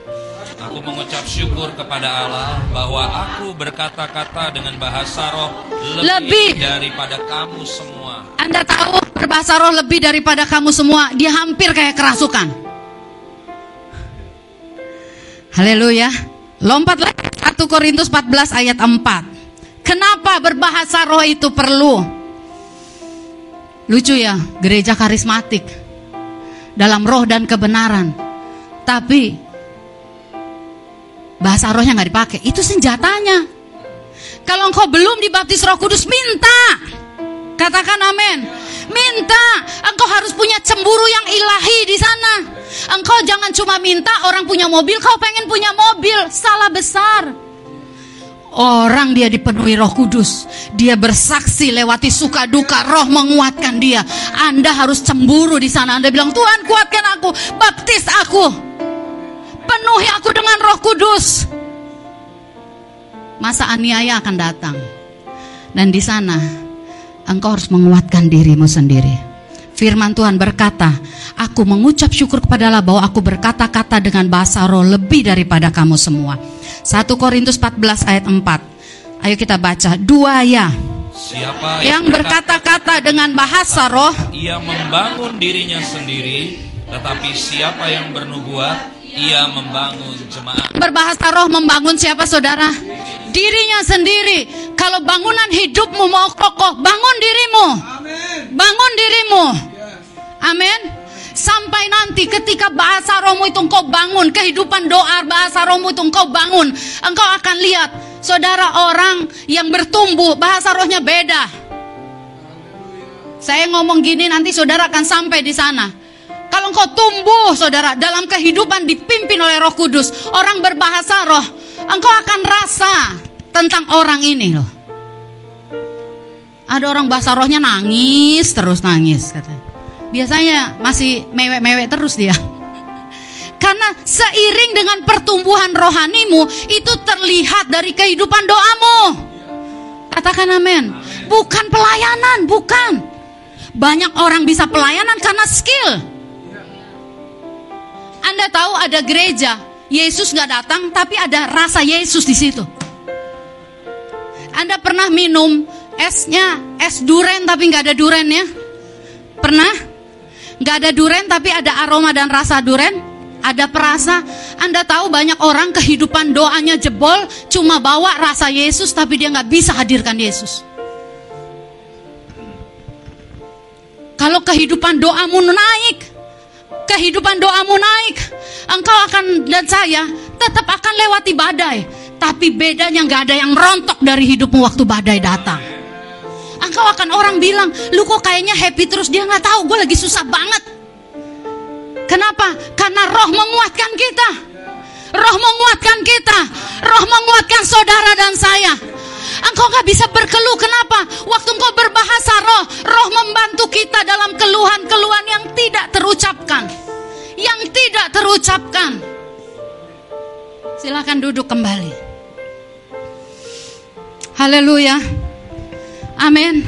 Aku mengucap syukur kepada Allah bahwa aku berkata-kata dengan bahasa roh lebih, lebih daripada kamu semua. Anda tahu berbahasa roh lebih daripada kamu semua, dia hampir kayak kerasukan. Haleluya. Lompat lagi 1 Korintus 14 ayat 4. Kenapa berbahasa roh itu perlu? Lucu ya, gereja karismatik dalam roh dan kebenaran. Tapi bahasa rohnya nggak dipakai. Itu senjatanya. Kalau engkau belum dibaptis Roh Kudus, minta. Katakan amin. Minta. Engkau harus punya cemburu yang ilahi di sana. Engkau jangan cuma minta orang punya mobil, kau pengen punya mobil. Salah besar. Orang dia dipenuhi roh kudus Dia bersaksi lewati suka duka Roh menguatkan dia Anda harus cemburu di sana Anda bilang Tuhan kuatkan aku Baptis aku Penuhi aku dengan roh kudus. Masa aniaya akan datang. Dan di sana engkau harus menguatkan dirimu sendiri. Firman Tuhan berkata, Aku mengucap syukur kepada Allah bahwa aku berkata-kata dengan bahasa roh lebih daripada kamu semua. 1 Korintus 14 ayat 4. Ayo kita baca. Dua ya. Siapa Yang berkata-kata dengan bahasa roh, ia membangun dirinya sendiri, tetapi siapa yang bernubuat, ia membangun jemaat. berbahasa roh membangun siapa saudara? Dirinya sendiri. Kalau bangunan hidupmu mau kokoh, bangun dirimu. Bangun dirimu. Amin. Sampai nanti ketika bahasa rohmu itu engkau bangun, kehidupan doa bahasa rohmu itu engkau bangun, engkau akan lihat saudara orang yang bertumbuh bahasa rohnya beda. Saya ngomong gini nanti saudara akan sampai di sana. Kalau engkau tumbuh saudara dalam kehidupan dipimpin oleh roh kudus, orang berbahasa roh, engkau akan rasa tentang orang ini loh. Ada orang bahasa rohnya nangis terus nangis katanya. Biasanya masih mewek-mewek terus dia. [laughs] Karena seiring dengan pertumbuhan rohanimu itu terlihat dari kehidupan doamu. Katakan amin. Bukan pelayanan, bukan. Banyak orang bisa pelayanan karena skill. Anda tahu ada gereja, Yesus nggak datang, tapi ada rasa Yesus di situ. Anda pernah minum esnya, es duren tapi nggak ada durennya? Pernah? Nggak ada duren tapi ada aroma dan rasa duren? Ada perasa? Anda tahu banyak orang kehidupan doanya jebol, cuma bawa rasa Yesus tapi dia nggak bisa hadirkan Yesus. Kalau kehidupan doamu naik, kehidupan doamu naik, engkau akan dan saya tetap akan lewati badai. Tapi bedanya nggak ada yang rontok dari hidupmu waktu badai datang. Engkau akan orang bilang, lu kok kayaknya happy terus dia nggak tahu gue lagi susah banget. Kenapa? Karena roh menguatkan kita. Roh menguatkan kita. Roh menguatkan saudara dan saya. Engkau nggak bisa berkeluh. Kenapa? Waktu engkau berbahasa roh, roh membantu kita dalam keluhan-keluhan yang tidak terucapkan. Yang tidak terucapkan. Silahkan duduk kembali. Haleluya. Amin.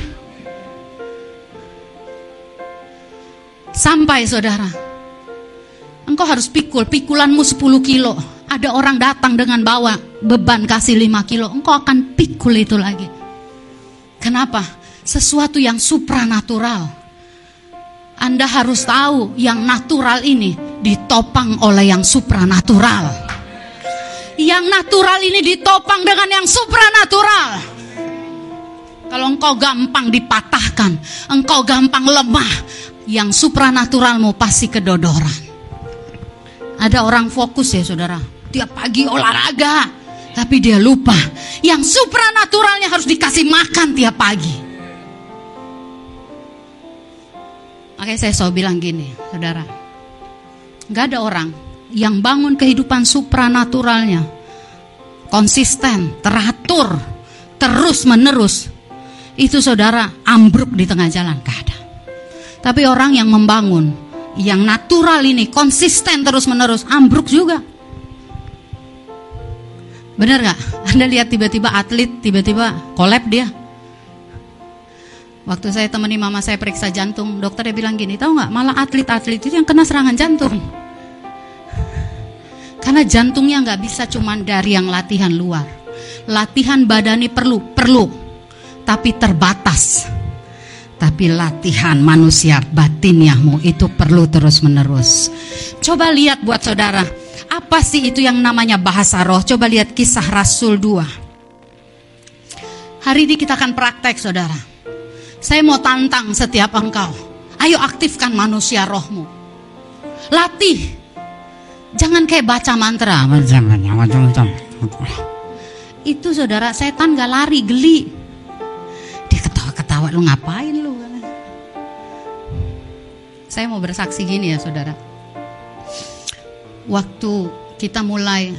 Sampai saudara. Engkau harus pikul, pikulanmu 10 kilo. Ada orang datang dengan bawa beban kasih 5 kilo. Engkau akan pikul itu lagi. Kenapa? Sesuatu yang supranatural. Anda harus tahu yang natural ini ditopang oleh yang supranatural. Yang natural ini ditopang dengan yang supranatural. Kalau engkau gampang dipatahkan, engkau gampang lemah, yang supranaturalmu pasti kedodoran. Ada orang fokus ya saudara, tiap pagi olahraga, tapi dia lupa yang supranaturalnya harus dikasih makan tiap pagi. Makanya saya selalu bilang gini, saudara, nggak ada orang yang bangun kehidupan supranaturalnya konsisten, teratur, terus menerus itu saudara ambruk di tengah jalan gak ada. Tapi orang yang membangun, yang natural ini konsisten terus menerus ambruk juga. Bener gak? Anda lihat tiba-tiba atlet, tiba-tiba kolab dia. Waktu saya temani mama saya periksa jantung, dokternya bilang gini, tahu nggak? Malah atlet-atlet itu yang kena serangan jantung. Karena jantungnya nggak bisa cuman dari yang latihan luar. Latihan badani perlu, perlu tapi terbatas. Tapi latihan manusia batinyamu itu perlu terus-menerus. Coba lihat buat saudara, apa sih itu yang namanya bahasa roh? Coba lihat kisah Rasul 2. Hari ini kita akan praktek saudara. Saya mau tantang setiap engkau. Ayo aktifkan manusia rohmu. Latih. Jangan kayak baca mantra. Itu saudara, setan gak lari, geli ketawa lu ngapain lu saya mau bersaksi gini ya saudara waktu kita mulai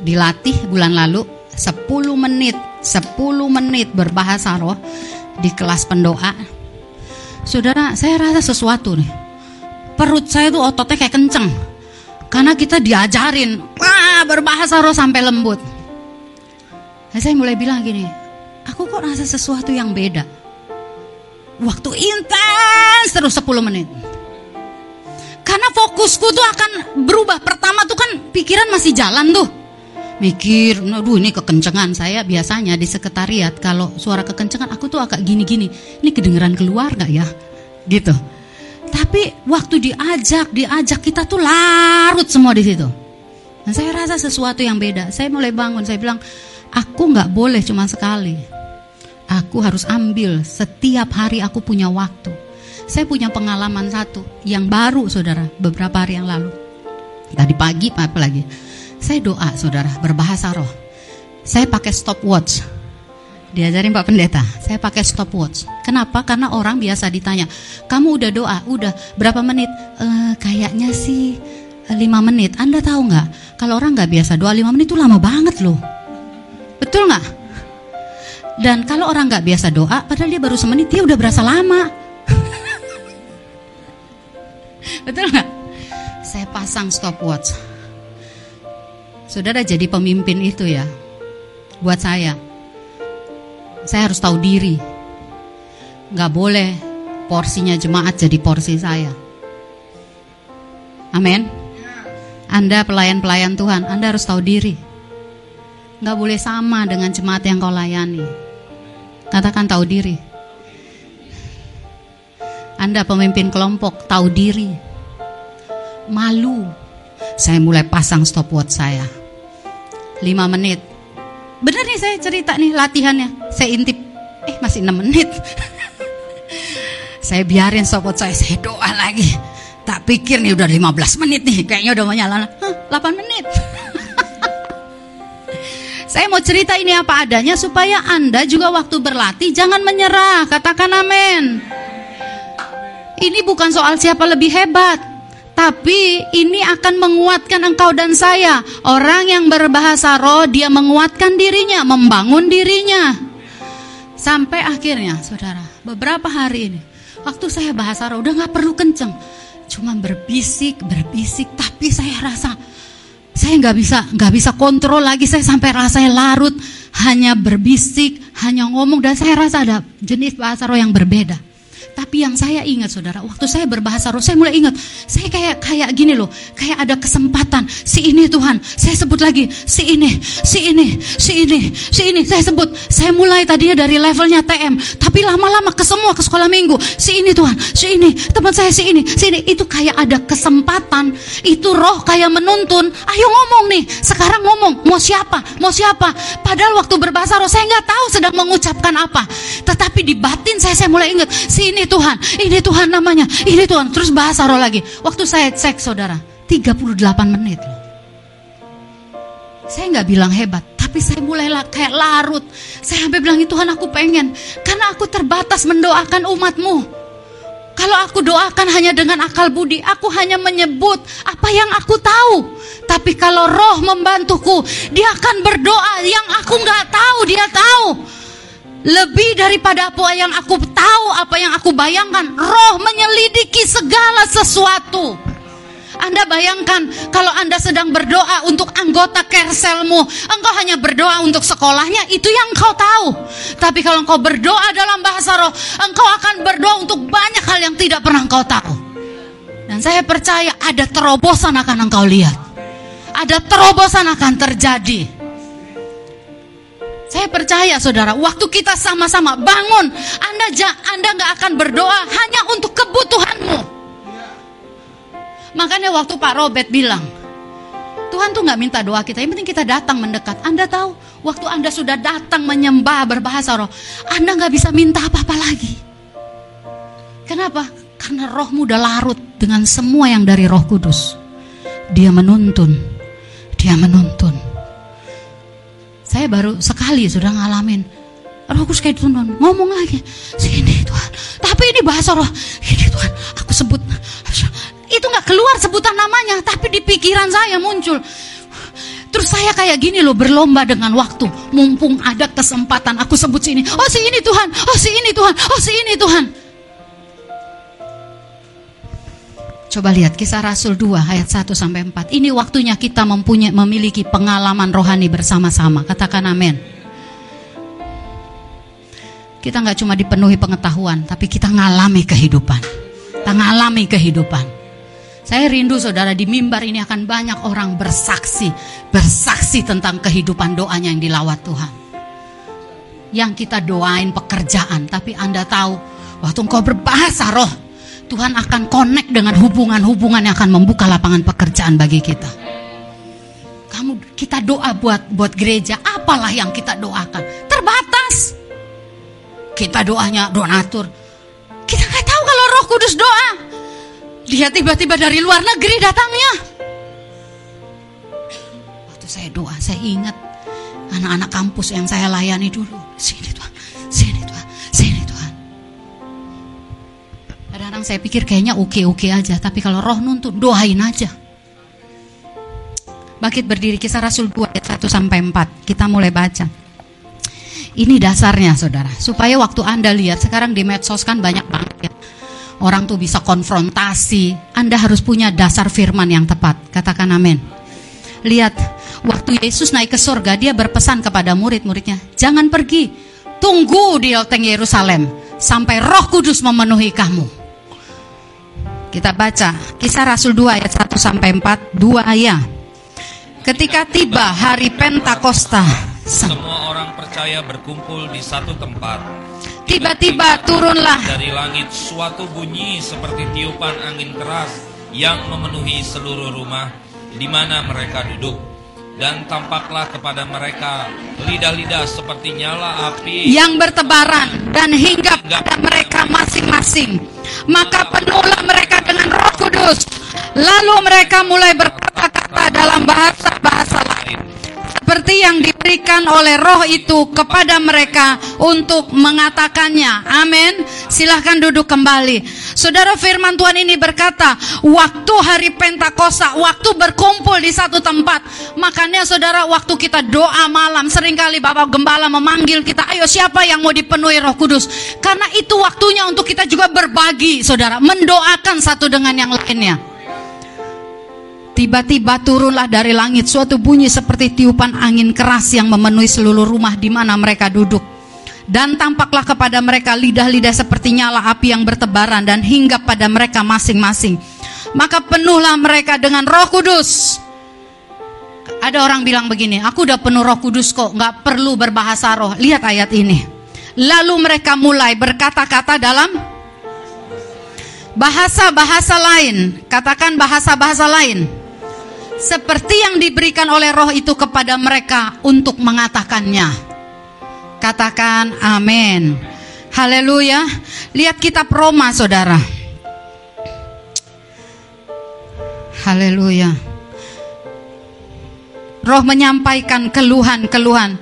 dilatih bulan lalu 10 menit 10 menit berbahasa roh di kelas pendoa. Saudara saya rasa sesuatu nih. Perut saya tuh ototnya kayak kenceng. Karena kita diajarin wah berbahasa roh sampai lembut. Nah, saya mulai bilang gini aku kok rasa sesuatu yang beda? Waktu intens terus 10 menit. Karena fokusku tuh akan berubah. Pertama tuh kan pikiran masih jalan tuh. Mikir, aduh ini kekencengan saya biasanya di sekretariat kalau suara kekencengan aku tuh agak gini-gini. Ini kedengeran keluar gak ya? Gitu. Tapi waktu diajak, diajak kita tuh larut semua di situ. Dan saya rasa sesuatu yang beda. Saya mulai bangun, saya bilang, aku nggak boleh cuma sekali. Aku harus ambil setiap hari aku punya waktu. Saya punya pengalaman satu yang baru, saudara, beberapa hari yang lalu. Tadi pagi, apa lagi? Saya doa, saudara, berbahasa roh. Saya pakai stopwatch diajarin Pak Pendeta. Saya pakai stopwatch. Kenapa? Karena orang biasa ditanya, kamu udah doa, udah berapa menit? E, kayaknya sih eh, lima menit. Anda tahu nggak? Kalau orang nggak biasa doa lima menit itu lama banget loh. Betul nggak? Dan kalau orang nggak biasa doa, padahal dia baru semenit, dia udah berasa lama. Betul nggak? Saya pasang stopwatch. Saudara jadi pemimpin itu ya, buat saya saya harus tahu diri. Gak boleh porsinya jemaat jadi porsi saya. Amin. Anda pelayan-pelayan Tuhan, Anda harus tahu diri. Gak boleh sama dengan jemaat yang kau layani. Katakan tahu diri. Anda pemimpin kelompok, tahu diri. Malu. Saya mulai pasang stopwatch saya. 5 menit, Bener nih saya cerita nih latihannya. Saya intip, eh masih 6 menit. [laughs] saya biarin sopot saya, saya doa lagi. Tak pikir nih udah 15 menit nih, kayaknya udah mau nyala. Hah, 8 menit. [laughs] saya mau cerita ini apa adanya supaya Anda juga waktu berlatih jangan menyerah. Katakan amin. Ini bukan soal siapa lebih hebat. Tapi ini akan menguatkan engkau dan saya. Orang yang berbahasa roh, dia menguatkan dirinya, membangun dirinya. Sampai akhirnya, saudara, beberapa hari ini, waktu saya bahasa roh, udah gak perlu kenceng. Cuma berbisik, berbisik, tapi saya rasa saya nggak bisa nggak bisa kontrol lagi saya sampai rasanya larut hanya berbisik hanya ngomong dan saya rasa ada jenis bahasa roh yang berbeda tapi yang saya ingat saudara, waktu saya berbahasa roh, saya mulai ingat, saya kayak kayak gini loh, kayak ada kesempatan. Si ini Tuhan, saya sebut lagi, si ini, si ini, si ini, si ini, saya sebut. Saya mulai tadinya dari levelnya TM, tapi lama-lama ke semua ke sekolah minggu. Si ini Tuhan, si ini, teman saya si ini, si ini. Itu kayak ada kesempatan, itu roh kayak menuntun. Ayo ngomong nih, sekarang ngomong, mau siapa, mau siapa. Padahal waktu berbahasa roh, saya nggak tahu sedang mengucapkan apa. Tetapi di batin saya, saya mulai ingat, si ini Tuhan, ini Tuhan namanya, ini Tuhan. Terus bahasa roh lagi. Waktu saya cek saudara, 38 menit Saya nggak bilang hebat, tapi saya mulai kayak larut. Saya sampai bilang, Tuhan aku pengen. Karena aku terbatas mendoakan umatmu. Kalau aku doakan hanya dengan akal budi, aku hanya menyebut apa yang aku tahu. Tapi kalau roh membantuku, dia akan berdoa yang aku nggak tahu, dia tahu. Lebih daripada apa yang aku tahu, apa yang aku bayangkan, roh menyelidiki segala sesuatu. Anda bayangkan kalau Anda sedang berdoa untuk anggota kerselmu, engkau hanya berdoa untuk sekolahnya, itu yang engkau tahu. Tapi kalau engkau berdoa dalam bahasa roh, engkau akan berdoa untuk banyak hal yang tidak pernah engkau tahu. Dan saya percaya ada terobosan akan engkau lihat. Ada terobosan akan terjadi. Saya percaya saudara, waktu kita sama-sama bangun, Anda Anda nggak akan berdoa hanya untuk kebutuhanmu. Makanya waktu Pak Robert bilang, Tuhan tuh nggak minta doa kita, yang penting kita datang mendekat. Anda tahu, waktu Anda sudah datang menyembah berbahasa roh, Anda nggak bisa minta apa-apa lagi. Kenapa? Karena rohmu udah larut dengan semua yang dari roh kudus. Dia menuntun, dia menuntun. Saya baru sekali sudah ngalamin. Roh Kudus kayak ngomong lagi. Sini Tuhan. Tapi ini bahasa roh. Ini Tuhan, aku sebut. Itu nggak keluar sebutan namanya, tapi di pikiran saya muncul. Terus saya kayak gini loh berlomba dengan waktu. Mumpung ada kesempatan aku sebut sini. Oh si ini Tuhan, oh si ini Tuhan, oh si ini Tuhan. Coba lihat kisah Rasul 2 ayat 1 sampai 4. Ini waktunya kita mempunyai memiliki pengalaman rohani bersama-sama. Katakan amin. kita nggak cuma dipenuhi pengetahuan, tapi kita ngalami kehidupan. Kita ngalami kehidupan. Saya rindu saudara di mimbar ini akan banyak orang bersaksi, bersaksi tentang kehidupan doanya yang dilawat Tuhan. Yang kita doain pekerjaan, tapi Anda tahu waktu engkau berbahasa roh, Tuhan akan connect dengan hubungan-hubungan yang akan membuka lapangan pekerjaan bagi kita. Kamu kita doa buat buat gereja, apalah yang kita doakan? Terbatas. Kita doanya donatur. Kita nggak tahu kalau Roh Kudus doa. Dia tiba-tiba dari luar negeri datangnya. Waktu saya doa, saya ingat anak-anak kampus yang saya layani dulu. Sini Kadang-kadang saya pikir kayaknya oke-oke aja, tapi kalau roh nuntut, doain aja. Bangkit berdiri kisah Rasul 2 ayat 1 sampai 4. Kita mulai baca. Ini dasarnya saudara, supaya waktu Anda lihat sekarang di medsos kan banyak banget ya orang tuh bisa konfrontasi. Anda harus punya dasar firman yang tepat. Katakan amin. Lihat, waktu Yesus naik ke surga, dia berpesan kepada murid-muridnya, "Jangan pergi. Tunggu di loteng Yerusalem sampai Roh Kudus memenuhi kamu." Kita baca Kisah Rasul 2 ayat 1 sampai 4, 2 ayat. Ketika tiba hari Pentakosta, semua orang percaya berkumpul di satu tempat. Tiba-tiba turunlah dari langit suatu bunyi seperti tiupan angin keras yang memenuhi seluruh rumah di mana mereka duduk. Dan tampaklah kepada mereka lidah-lidah seperti nyala api yang bertebaran dan hingga pada mereka masing-masing. Maka penuhlah mereka dengan roh kudus. Lalu mereka mulai berkata-kata dalam bahasa-bahasa lain seperti yang diberikan oleh roh itu kepada mereka untuk mengatakannya. Amin. Silahkan duduk kembali. Saudara firman Tuhan ini berkata, waktu hari Pentakosta, waktu berkumpul di satu tempat. Makanya saudara, waktu kita doa malam, sering kali Bapak Gembala memanggil kita, ayo siapa yang mau dipenuhi roh kudus. Karena itu waktunya untuk kita juga berbagi, saudara. Mendoakan satu dengan yang lainnya. Tiba-tiba turunlah dari langit suatu bunyi seperti tiupan angin keras yang memenuhi seluruh rumah di mana mereka duduk. Dan tampaklah kepada mereka lidah-lidah seperti nyala api yang bertebaran dan hingga pada mereka masing-masing. Maka penuhlah mereka dengan roh kudus. Ada orang bilang begini, aku udah penuh roh kudus kok, nggak perlu berbahasa roh. Lihat ayat ini. Lalu mereka mulai berkata-kata dalam bahasa-bahasa lain. Katakan bahasa-bahasa lain seperti yang diberikan oleh roh itu kepada mereka untuk mengatakannya. Katakan amin. Haleluya. Lihat kitab Roma saudara. Haleluya. Roh menyampaikan keluhan-keluhan.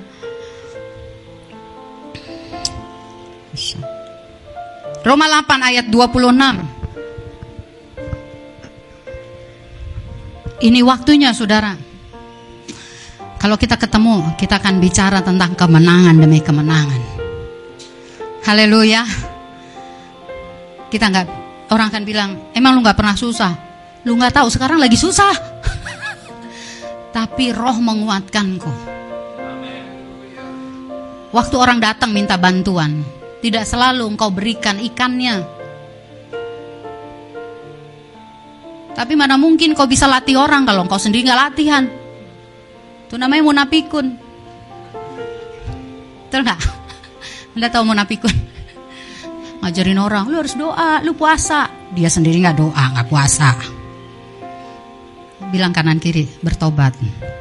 Roma 8 ayat 26. Ini waktunya saudara. Kalau kita ketemu, kita akan bicara tentang kemenangan demi kemenangan. Haleluya. Kita nggak orang akan bilang, emang lu nggak pernah susah? Lu nggak tahu sekarang lagi susah. [laughs] Tapi roh menguatkanku. Waktu orang datang minta bantuan, tidak selalu engkau berikan ikannya, Tapi mana mungkin kau bisa latih orang kalau kau sendiri nggak latihan. Itu namanya munapikun. Betul nggak? [laughs] Anda tahu munapikun? [laughs] Ngajarin orang, lu harus doa, lu puasa. Dia sendiri nggak doa, nggak puasa. Bilang kanan kiri, bertobat. [laughs]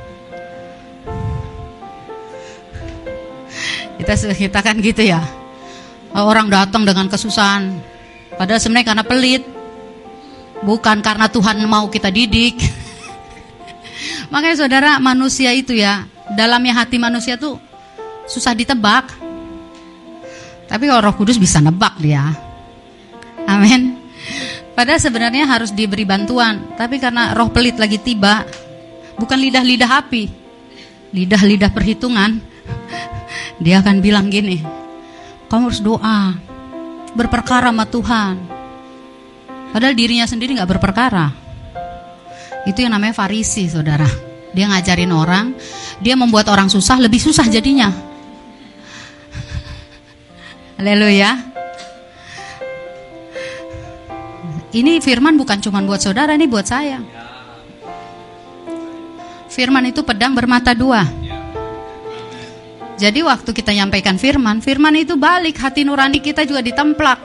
Kita kita kan gitu ya. Orang datang dengan kesusahan. Padahal sebenarnya karena pelit bukan karena Tuhan mau kita didik. [laughs] Makanya saudara manusia itu ya, dalamnya hati manusia tuh susah ditebak. Tapi kalau Roh Kudus bisa nebak dia. Amin. Padahal sebenarnya harus diberi bantuan, tapi karena roh pelit lagi tiba, bukan lidah-lidah api, lidah-lidah perhitungan, [laughs] dia akan bilang gini, kamu harus doa, berperkara sama Tuhan, Padahal dirinya sendiri nggak berperkara. Itu yang namanya farisi, saudara. Dia ngajarin orang, dia membuat orang susah, lebih susah jadinya. [laughs] Haleluya. Ini firman bukan cuma buat saudara, ini buat saya. Firman itu pedang bermata dua. Jadi waktu kita nyampaikan firman, firman itu balik, hati nurani kita juga ditemplak.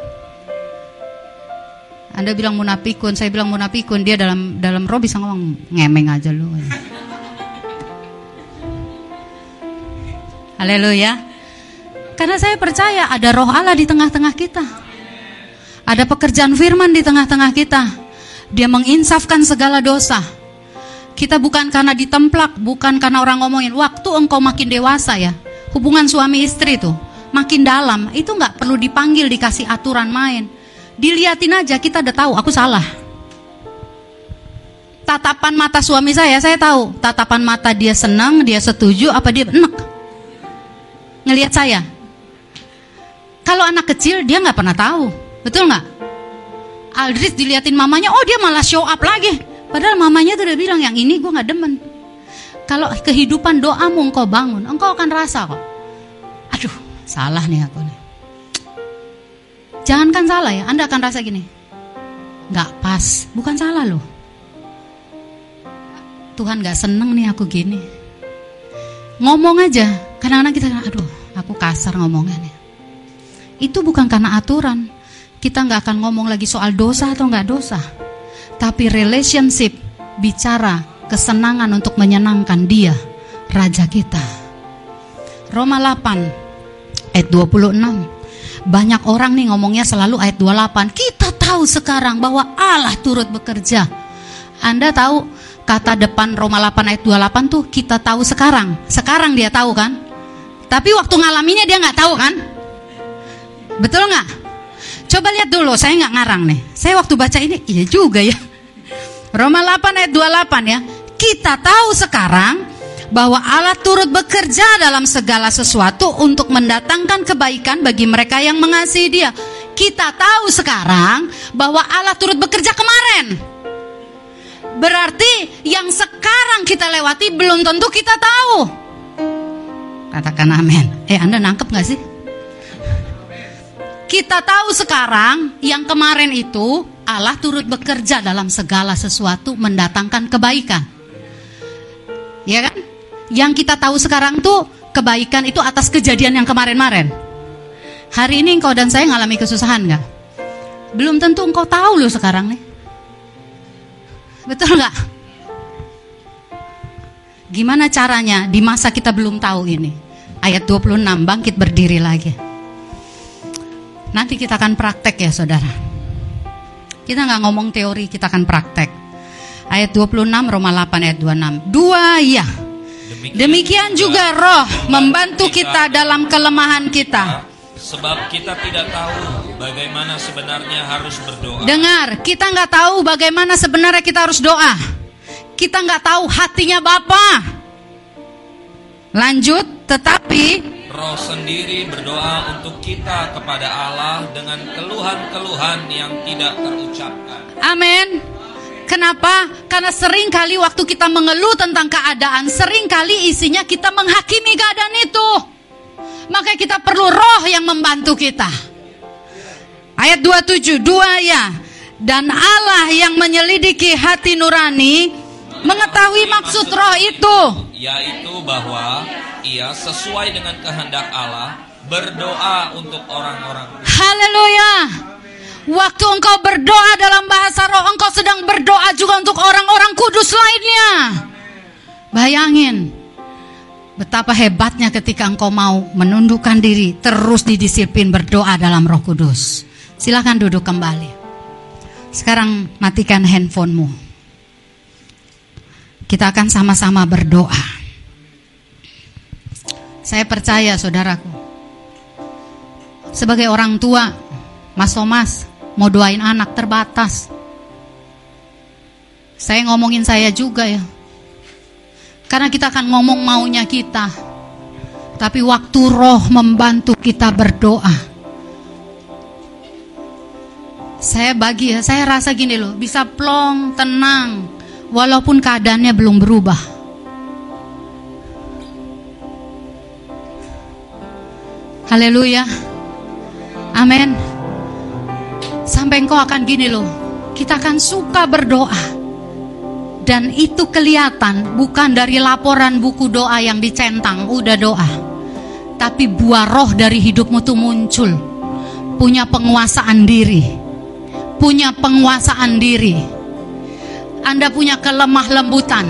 Anda bilang munafikun, saya bilang munafikun, dia dalam dalam roh bisa ngomong ngemeng aja lu. Haleluya. Karena saya percaya ada roh Allah di tengah-tengah kita. Ada pekerjaan firman di tengah-tengah kita. Dia menginsafkan segala dosa. Kita bukan karena ditemplak, bukan karena orang ngomongin. Waktu engkau makin dewasa ya, hubungan suami istri tuh makin dalam. Itu nggak perlu dipanggil, dikasih aturan main. Diliatin aja, kita udah tahu aku salah. Tatapan mata suami saya, saya tahu. Tatapan mata dia senang, dia setuju, apa dia enek. Ngelihat saya, kalau anak kecil dia nggak pernah tahu, betul nggak? Aldris diliatin mamanya, oh dia malah show up lagi. Padahal mamanya tuh udah bilang yang ini gue nggak demen. Kalau kehidupan doamu engkau bangun, engkau akan rasa kok. Aduh, salah nih aku nih. Jangankan salah ya, Anda akan rasa gini. Nggak pas, bukan salah loh. Tuhan nggak seneng nih aku gini. Ngomong aja, kadang-kadang kita, aduh, aku kasar ngomongnya nih. Itu bukan karena aturan. Kita nggak akan ngomong lagi soal dosa atau nggak dosa. Tapi relationship bicara kesenangan untuk menyenangkan dia, Raja kita. Roma 8 ayat 26. Banyak orang nih ngomongnya selalu ayat 28. Kita tahu sekarang bahwa Allah turut bekerja. Anda tahu kata depan Roma 8 ayat 28 tuh kita tahu sekarang. Sekarang dia tahu kan? Tapi waktu ngalaminya dia nggak tahu kan? Betul nggak? Coba lihat dulu, saya nggak ngarang nih. Saya waktu baca ini, iya juga ya. Roma 8 ayat 28 ya. Kita tahu sekarang bahwa Allah turut bekerja dalam segala sesuatu untuk mendatangkan kebaikan bagi mereka yang mengasihi Dia. Kita tahu sekarang bahwa Allah turut bekerja kemarin. Berarti yang sekarang kita lewati belum tentu kita tahu. Katakan amin. Eh, Anda nangkep gak sih? Kita tahu sekarang yang kemarin itu Allah turut bekerja dalam segala sesuatu mendatangkan kebaikan. Ya kan? Yang kita tahu sekarang tuh kebaikan itu atas kejadian yang kemarin-marin. Hari ini engkau dan saya ngalami kesusahan nggak? Belum tentu engkau tahu loh sekarang nih. Betul nggak? Gimana caranya di masa kita belum tahu ini? Ayat 26 bangkit berdiri lagi. Nanti kita akan praktek ya saudara. Kita nggak ngomong teori, kita akan praktek. Ayat 26 Roma 8 ayat 26. Dua ya. Demikian juga roh membantu kita dalam kelemahan kita. Sebab kita tidak tahu bagaimana sebenarnya harus berdoa. Dengar, kita nggak tahu bagaimana sebenarnya kita harus doa. Kita nggak tahu hatinya Bapa. Lanjut, tetapi Roh sendiri berdoa untuk kita kepada Allah dengan keluhan-keluhan yang tidak terucapkan. Amin. Kenapa? Karena sering kali waktu kita mengeluh tentang keadaan, sering kali isinya kita menghakimi keadaan itu. Maka kita perlu roh yang membantu kita. Ayat 27, dua ya. Dan Allah yang menyelidiki hati nurani mengetahui maksud roh itu. Yaitu bahwa ia sesuai dengan kehendak Allah berdoa untuk orang-orang Haleluya. Waktu engkau berdoa dalam bahasa roh, engkau sedang berdoa juga untuk orang-orang kudus lainnya. Bayangin, betapa hebatnya ketika engkau mau menundukkan diri, terus didisiplin berdoa dalam roh kudus. Silahkan duduk kembali. Sekarang matikan handphonemu. Kita akan sama-sama berdoa. Saya percaya saudaraku. Sebagai orang tua, Mas Thomas mau doain anak terbatas. Saya ngomongin saya juga ya. Karena kita akan ngomong maunya kita. Tapi waktu roh membantu kita berdoa. Saya bagi ya, saya rasa gini loh, bisa plong, tenang. Walaupun keadaannya belum berubah. Haleluya. Amin. Sampai engkau akan gini loh. Kita akan suka berdoa. Dan itu kelihatan bukan dari laporan buku doa yang dicentang, udah doa. Tapi buah roh dari hidupmu tuh muncul. Punya penguasaan diri. Punya penguasaan diri. Anda punya kelemah lembutan.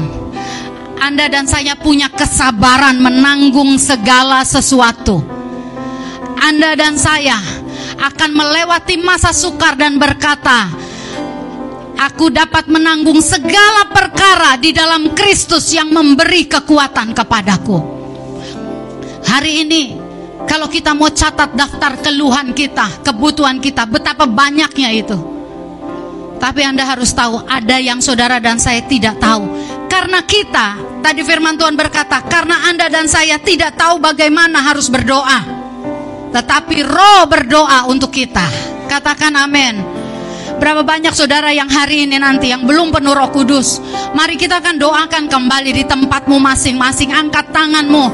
Anda dan saya punya kesabaran menanggung segala sesuatu. Anda dan saya akan melewati masa sukar dan berkata, Aku dapat menanggung segala perkara di dalam Kristus yang memberi kekuatan kepadaku. Hari ini, kalau kita mau catat daftar keluhan kita, kebutuhan kita, betapa banyaknya itu. Tapi Anda harus tahu, ada yang saudara dan saya tidak tahu. Karena kita, tadi firman Tuhan berkata, karena Anda dan saya tidak tahu bagaimana harus berdoa. Tetapi roh berdoa untuk kita. Katakan amin. Berapa banyak saudara yang hari ini nanti yang belum penuh roh kudus Mari kita akan doakan kembali di tempatmu masing-masing. Angkat tanganmu.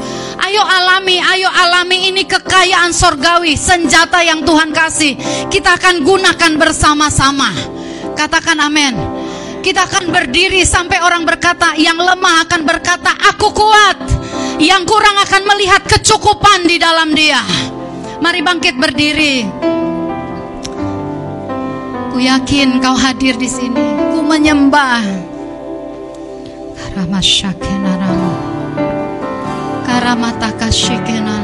Ayo alami, ayo alami ini kekayaan sorgawi Senjata yang Tuhan kasih. Kita akan gunakan bersama-sama. Katakan amin. Kita akan berdiri sampai orang berkata Yang lemah akan berkata aku kuat Yang kurang akan melihat kecukupan di dalam dia Mari bangkit berdiri Ku yakin kau hadir di sini. Ku menyembah. Karamataka syekena.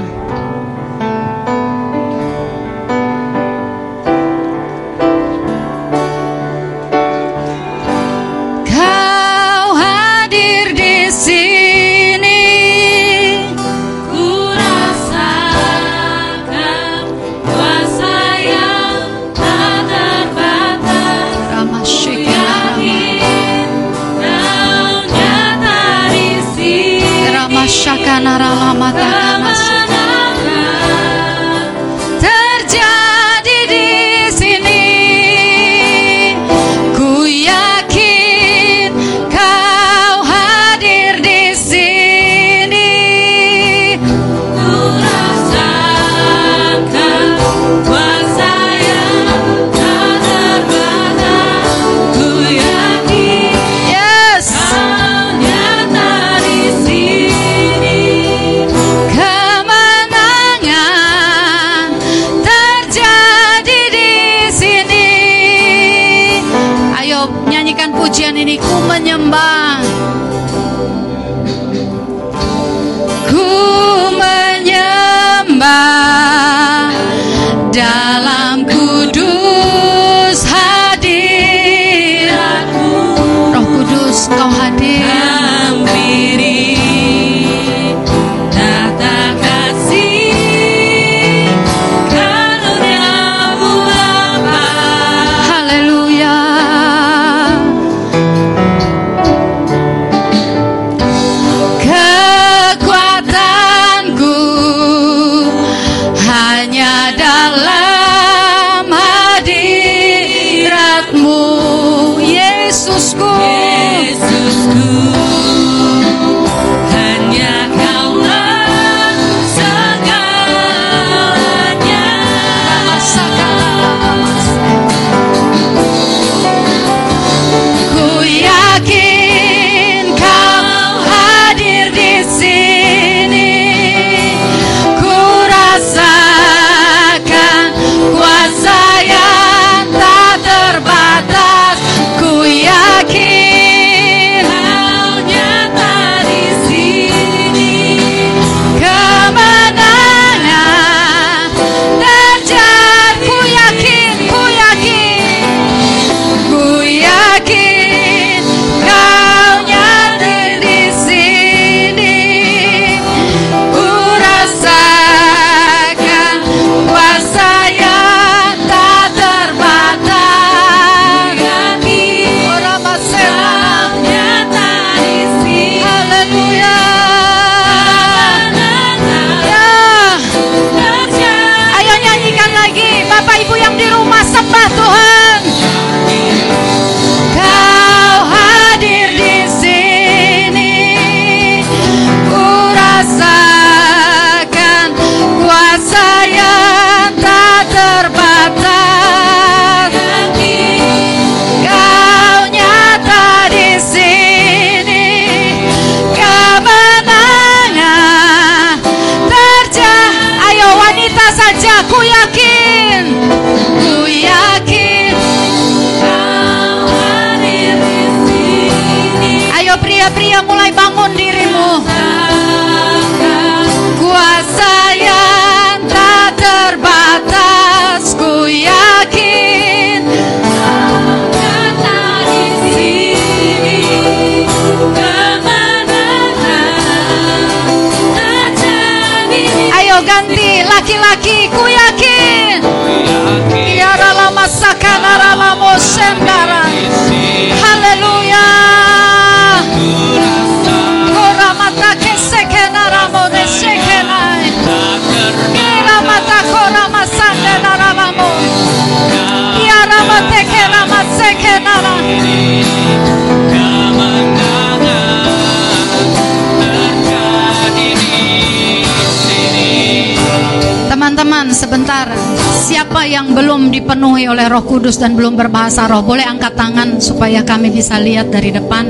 Teman-teman, sebentar. Siapa yang belum dipenuhi oleh Roh Kudus dan belum berbahasa roh, boleh angkat tangan supaya kami bisa lihat dari depan.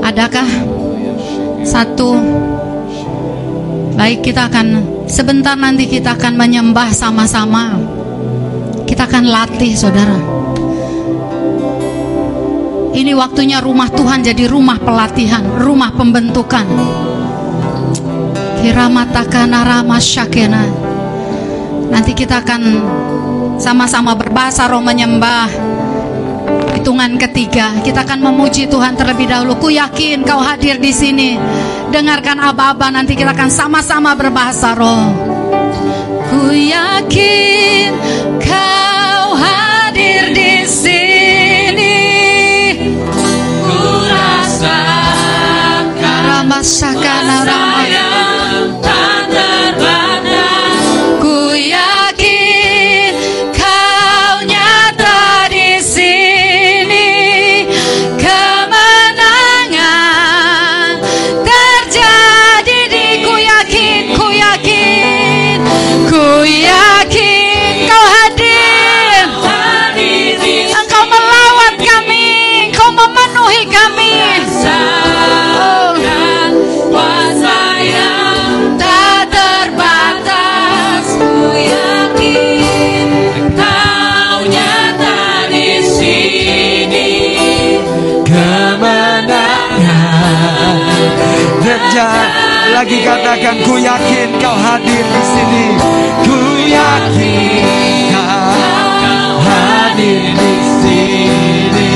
Adakah satu? Baik, kita akan sebentar nanti kita akan menyembah sama-sama. Kita akan latih, saudara. Ini waktunya rumah Tuhan jadi rumah pelatihan, rumah pembentukan. Nanti kita akan sama-sama berbahasa roh menyembah. Hitungan ketiga, kita akan memuji Tuhan terlebih dahulu. Ku yakin kau hadir di sini. Dengarkan aba-aba nanti kita akan sama-sama berbahasa roh. Ku yakin lagi katakan ku yakin kau hadir di sini. Ku yakin kau hadir di sini.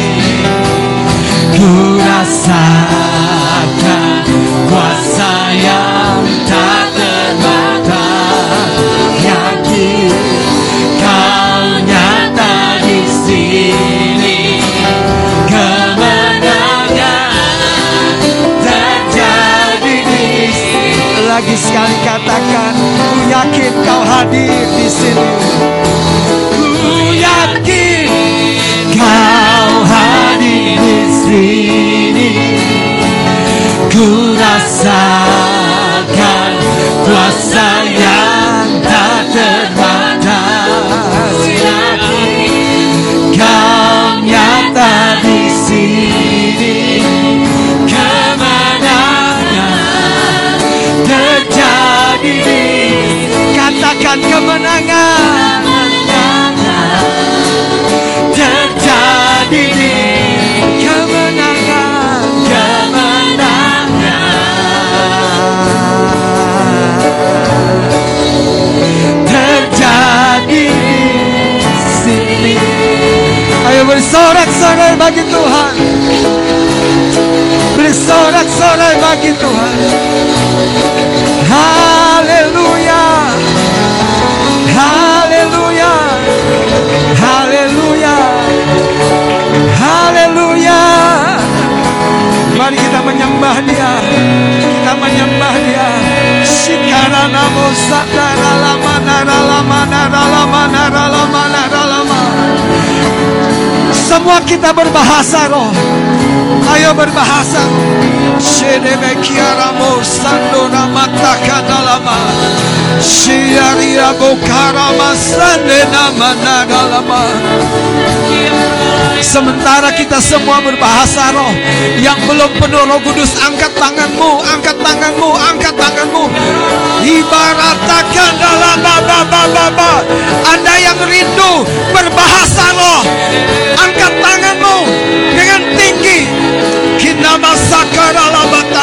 Ku rasakan kuasa yang Lagi sekali katakan, ku yakin kau hadir di sini. Ku yakin kau hadir di sini. Ku rasakan kuasa katakan kemenangan. Terjadi di kemenangan. Kemenangan terjadi di sini. Ayo bersorak-sorai bagi Tuhan. Bersorak-sorai bagi Tuhan. Haleluya menyembah dia. Kita menyembah dia. Shikara namo satara lama nara lama nara lama nara lama nara lama Semua kita berbahasa roh. Ayo berbahasa. Shedebe kiaramo sando namata kadalama Shiaria bokarama sande nama nagalama Sementara kita semua berbahasa roh Yang belum penuh roh kudus Angkat tanganmu, angkat tanganmu, angkat tanganmu. Ibaratakan dalam baba baba ba. Anda yang rindu berbahasa roh Angkat tanganmu dengan tinggi. Kinama sakara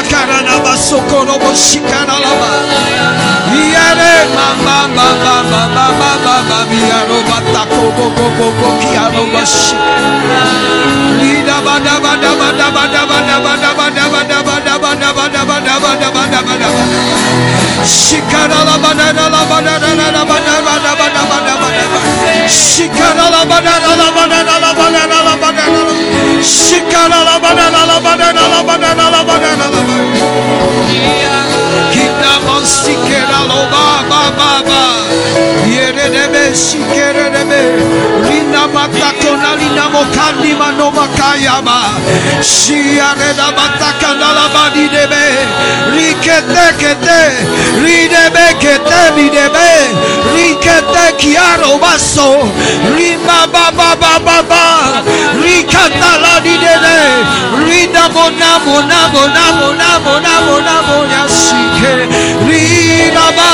Sakaranaba Sokorobo Shikanalaba. Yere Mamba Mamba Mamba Mamba Mamba Yaroba Takobo Bobo Kiaroba Shi. Nida Bada Bada Bada Bada Bada Bada Bada Bada Bada Bada Bada Bada Bada Bada Bada Shikanalaba Nalaba Nalaba Nalaba Nalaba Nalaba Nalaba Rikete kete, ridebe kete. Retebi debe. Rikete kiaro baso. Rima baba baba ba. Rikata la di debe. Rida mona mona mona mona mona mona mona sike. Rima ba.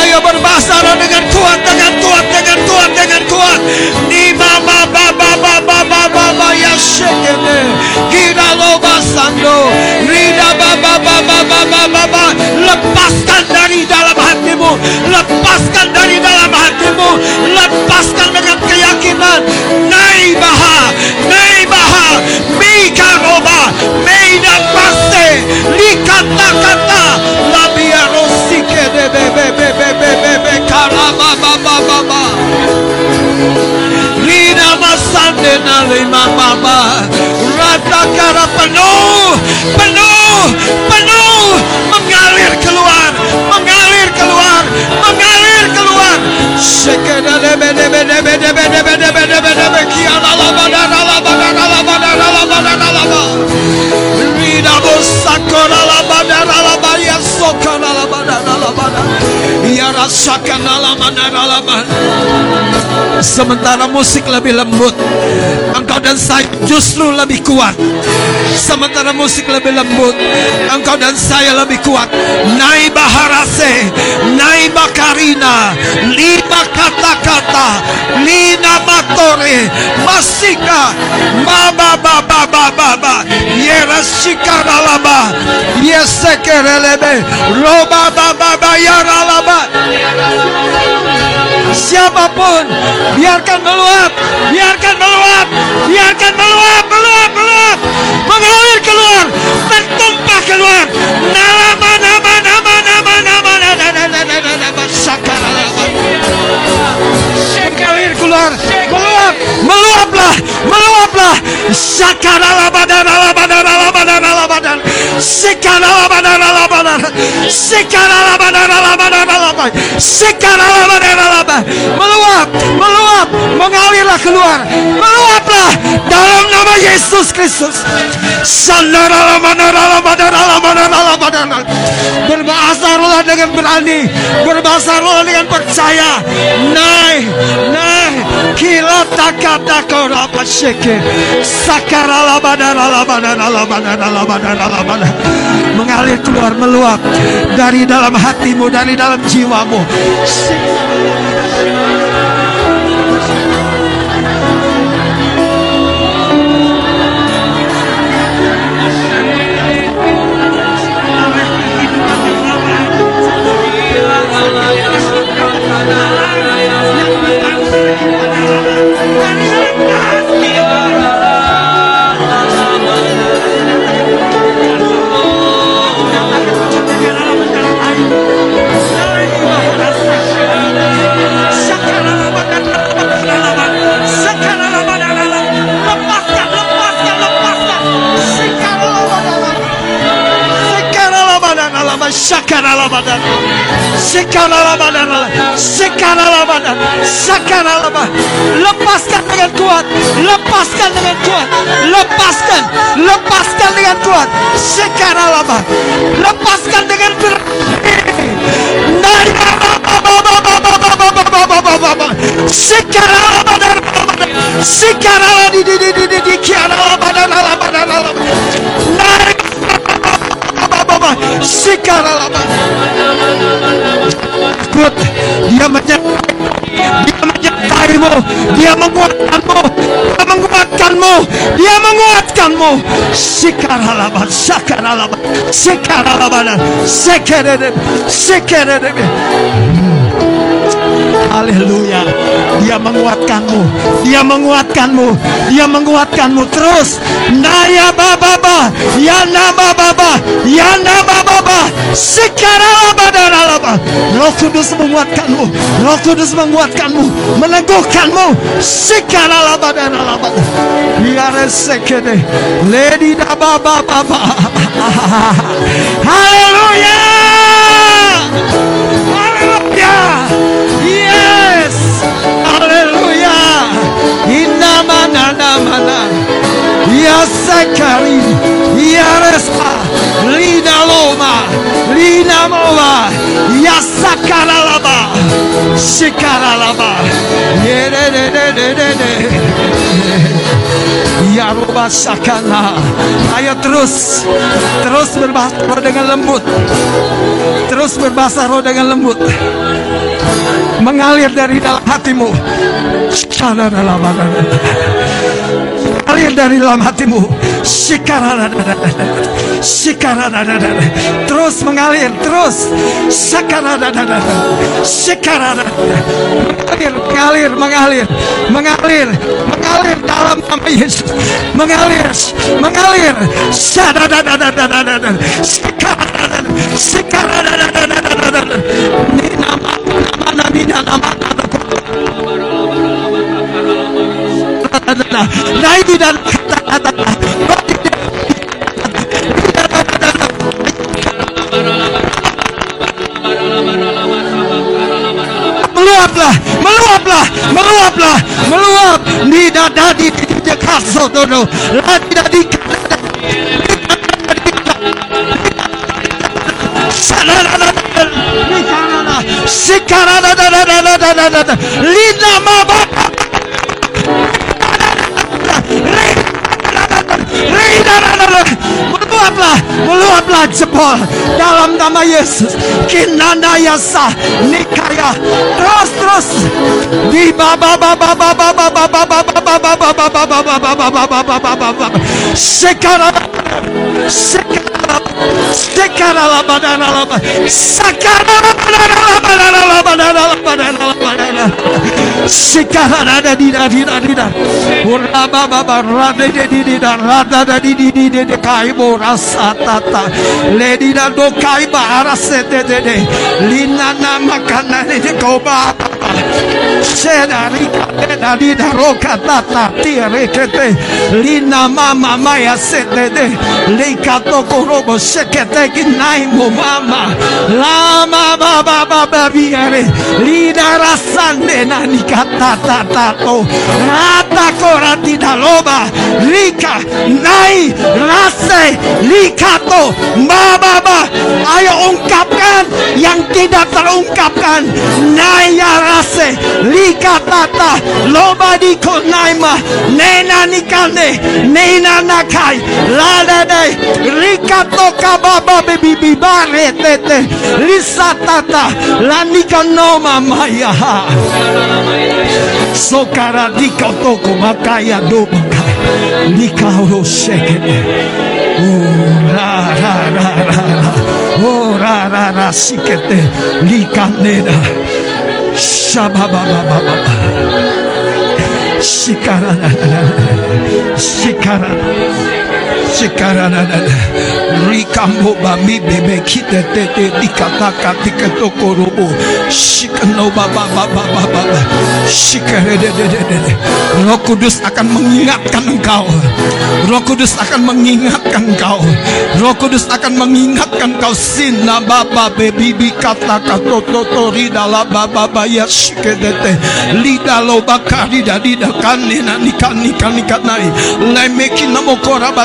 Ayo berbasara dengan kuat dengan kuat dengan kuat dengan kuat. Rima baba baba baba baba yasike shekene. Kira lo basando. Rida baba baba baba baba. Lepaskan Lepaskan dari dalam hatimu. Lepaskan dengan keyakinan. Naibaha, naibaha, mika roba, meida paste, likata kata, labia rosike de be be be be be be be karaba ba ba ba ba. Rina masande na lima mama Rata kara penuh Penuh Penuh Yara sakana la manara la manara Sementara musik lebih lembut. Engkau dan saya justru lebih kuat. Sementara musik lebih lembut. Engkau dan saya lebih kuat. Nai baharase Nai bakarina Lima kata-kata Lina matore Masika baba baba baba baba Yerashika ralaba Yesekerelebe Roba baba baba yaralaba Yeralaba Siapa pun biarkan meluap, biarkan meluap, biarkan meluap, meluap, meluap, mengalir keluar, tertumpah keluar. Nama, nama, nama, nama, nama, nama, nama, nama, nama. Mengalir keluar, meluap, meluaplah, meluaplah. Sakaralaba, dalaba, dalaba, dalaba, Meluap, meluap, mengalirlah keluar, meluaplah dalam nama Yesus Kristus. Berbahasa dengan berani, berbahasa dengan percaya. Naik, naik, kila Sakata korapa sheke. Sakara labana labana labana labana labana. Mengalir keluar meluap dari dalam hatimu, dari dalam jiwamu. Shake. Shakaralabadana. Sekaralabadana. Sekaralabadana. Sekaralabadana. Lepaskan dengan kuat. Lepaskan dengan kuat. Lepaskan. Lepaskan dengan kuat. Sekaralabadana. Lepaskan dengan berat. Sekaralabadana. Naik. Sekaralabadan. Takut dia menyertai dia menyertaimu dia menguatkanmu dia menguatkanmu. Dia menguatkanmu. Sikaralaba, sakaralaba, sikaralaba, sekerede, sekerede. Haleluya. Dia menguatkanmu. Dia menguatkanmu. Dia menguatkanmu terus. Naya baba ya nama baba, ya nama baba. Sekarang dan alaba. Roh Kudus menguatkanmu. Roh Kudus menguatkanmu, meneguhkanmu. Sekarang dan alaba. Biar sekede. Lady baba baba. Haleluya. Haleluya. Sakana. Ayo terus. Terus berbahasa roh dengan lembut. Terus berbahasa roh dengan lembut mengalir dari dalam hatimu. Mengalir dari dalam hatimu. Terus mengalir, terus. Mengalir, mengalir, mengalir, mengalir, mengalir dalam nama Yesus. Mengalir, mengalir. Ini nama Meluaplah, meluaplah, meluaplah, meluap di dada di dekat sotono, di dada di Lina mama Meluaplah, meluaplah jebol dalam nama Yesus. Kinanda yasa nikaya. Terus terus di baba baba baba baba baba baba baba baba baba baba baba baba baba. Sekarang sekarang sekarang badana laba sekarang badana badana badana badana badana sekarang ada di di di di uraba baba Lina na makana ni koba Seda rica dena lina roca data tia requete lina mama maya sete de lica toco robo shekete ginaimo mama la mama baba babiere lina rasande nanica tata tato rata korati daloba lika nai rase likato baba ayo ungkapkan yang tidak terungkapkan. Naya rase likatata loba di konaima nena nikane nena nakai ladade rikato kababa bebi bibare tete lisatata lanika noma maya sokara dikotoko makaya do makai likao shekete oh ra ra ra ra oh ra ra ra sikete likaneda Shabababababa. Shikarana. Shikarana. Shikarana. Rikambo bami bebe kite tete dikataka tiketo robo. Shikano baba baba baba. Shikarede. Roh Kudus akan mengingatkan engkau. Roh Kudus akan mengingatkan engkau. Roh Kudus akan mengingatkan kau sina baba bebi kata kato toto ridala baba baya shikedete lida lo bakari da lida kanina nikani kani kanai lemeki namo koraba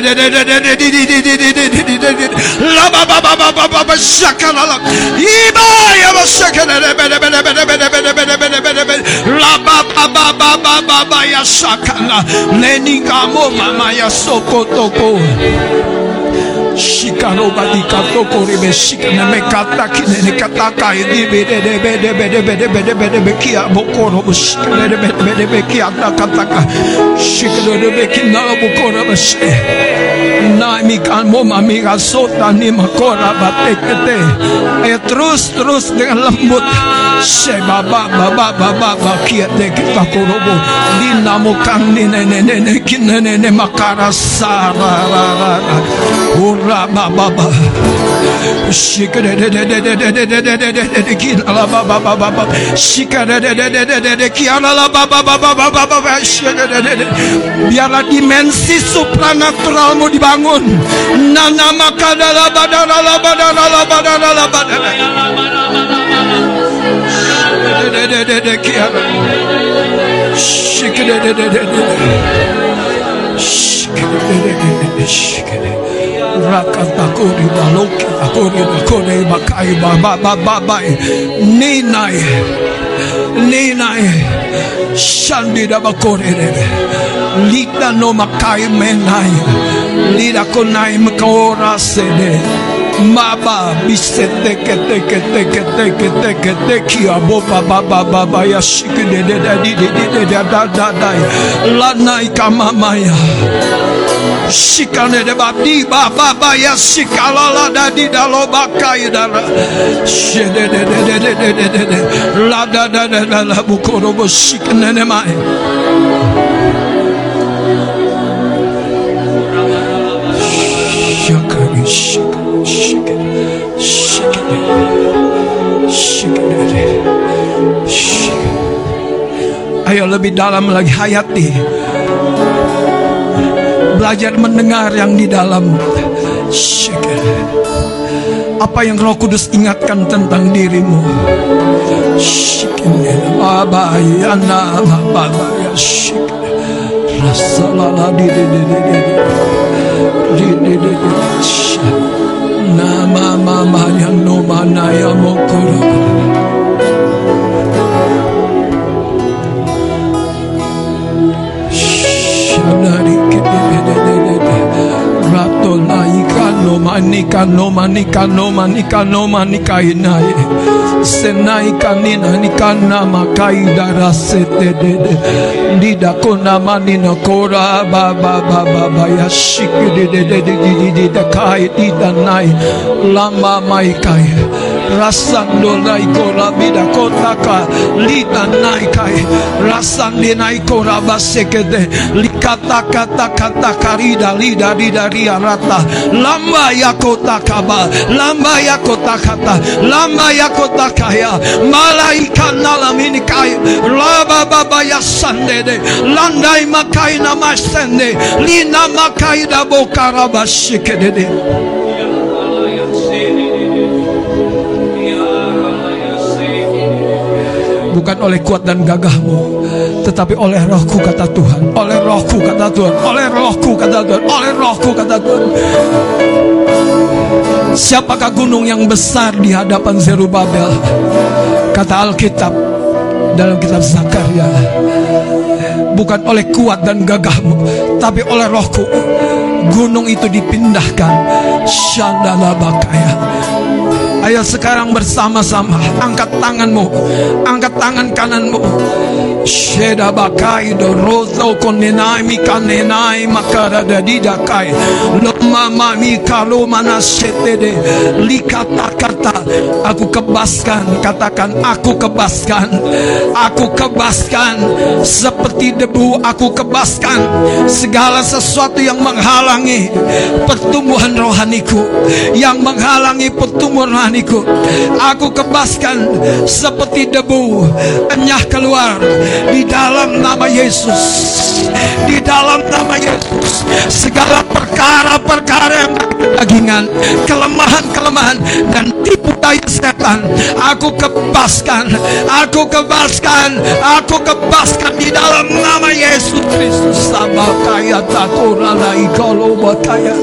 Leningamo mama ya sokotoko toko. Shikano badi kato kore be me kata kine ne kata kai di be de de be de be de be de be de be de be kia bokoro bo shikana de be de be de be kia ta kata ka shikano de be kina bokoro bo shi mi kan mo mami ga sota ni makora bate kete e terus terus dengan lembut se baba baba baba ba kia te kita di namo kan ni ne ne ne ne kine ne ne makara sara ra ra ra ura baba ba shikere de de de de de de de de de de de de kina la baba baba baba shikere de de de de de de kia la la baba baba baba baba shikere de de biarlah dimensi supranatural dibangun Yahshua. Nana makada la badana la badana la badana la badana. Shikadadadadada. Shikadadadadada. Shikadadadada. Rakabakuri Baloki Akuri Bakuri Bakai Baba Babai Ninai Ninai Shandi Dabakori Linda no makaimenai. Lira konai mkaorasene. Maba bisete que te que te que te que te que te que a boba baba baba ya shik de de de de de de de da da da la nai kamama ya shikane de babdi baba baba ya shikala la da di da lo bakai da la she de de de de de de de la da da da la bukoro bo shikane ne mai it, shake it, shake it, shake it, shake it, shake it. Ayo lebih dalam lagi hayati. Belajar mendengar yang di dalam. Shake it. Apa yang Roh Kudus ingatkan tentang dirimu? Shake it. Baba, ya, baba, ya, shake it. Rasalala diri diri diri diri diri Nama mama yang no mana ya mokoro Shana manika no manika no manika no manika inai senai kanina nikana makai darasete dede dida kona manina kora ba ba ba ba ba ya de de de de kai dida nai lama mai kai rasando laiko rabidakotaka litanaikai rasandinaiko rabasekete likatakatakatakarida lida lida riarata lamba yakotakaba lamba yakotakata lamba yakotakaya malaika nala minikai laba baba yasandede landai makai namasende linamakai rabokarabashikede bukan oleh kuat dan gagahmu. Tetapi oleh rohku kata Tuhan. Oleh rohku kata Tuhan. Oleh rohku kata Tuhan. Oleh rohku kata Tuhan. Siapakah gunung yang besar di hadapan Zerubabel? Kata Alkitab dalam kitab Zakaria. Bukan oleh kuat dan gagahmu tapi oleh rohku. Gunung itu dipindahkan. Shandala Bakaya Ayo sekarang bersama-sama angkat tanganmu, angkat tangan kananmu. Sheda bakai do rozo konenai mikanenai makara dadida kai loma mami kalau mana setede likata kata aku kebaskan. Katakan aku kebaskan. Aku kebaskan. Seperti debu aku kebaskan. Segala sesuatu yang menghalangi pertumbuhan rohaniku yang menghalangi pertumbuhan rohaniku aku kebaskan. Seperti debu enyah keluar di dalam nama Yesus. Di dalam nama Yesus. Segala perkara perkara-perkara yang dagingan, kelemahan-kelemahan dan tipu daya setan. Aku kebaskan, aku kebaskan, aku kebaskan di dalam nama Yesus Kristus. Sama kaya takura lai kalau bakaya.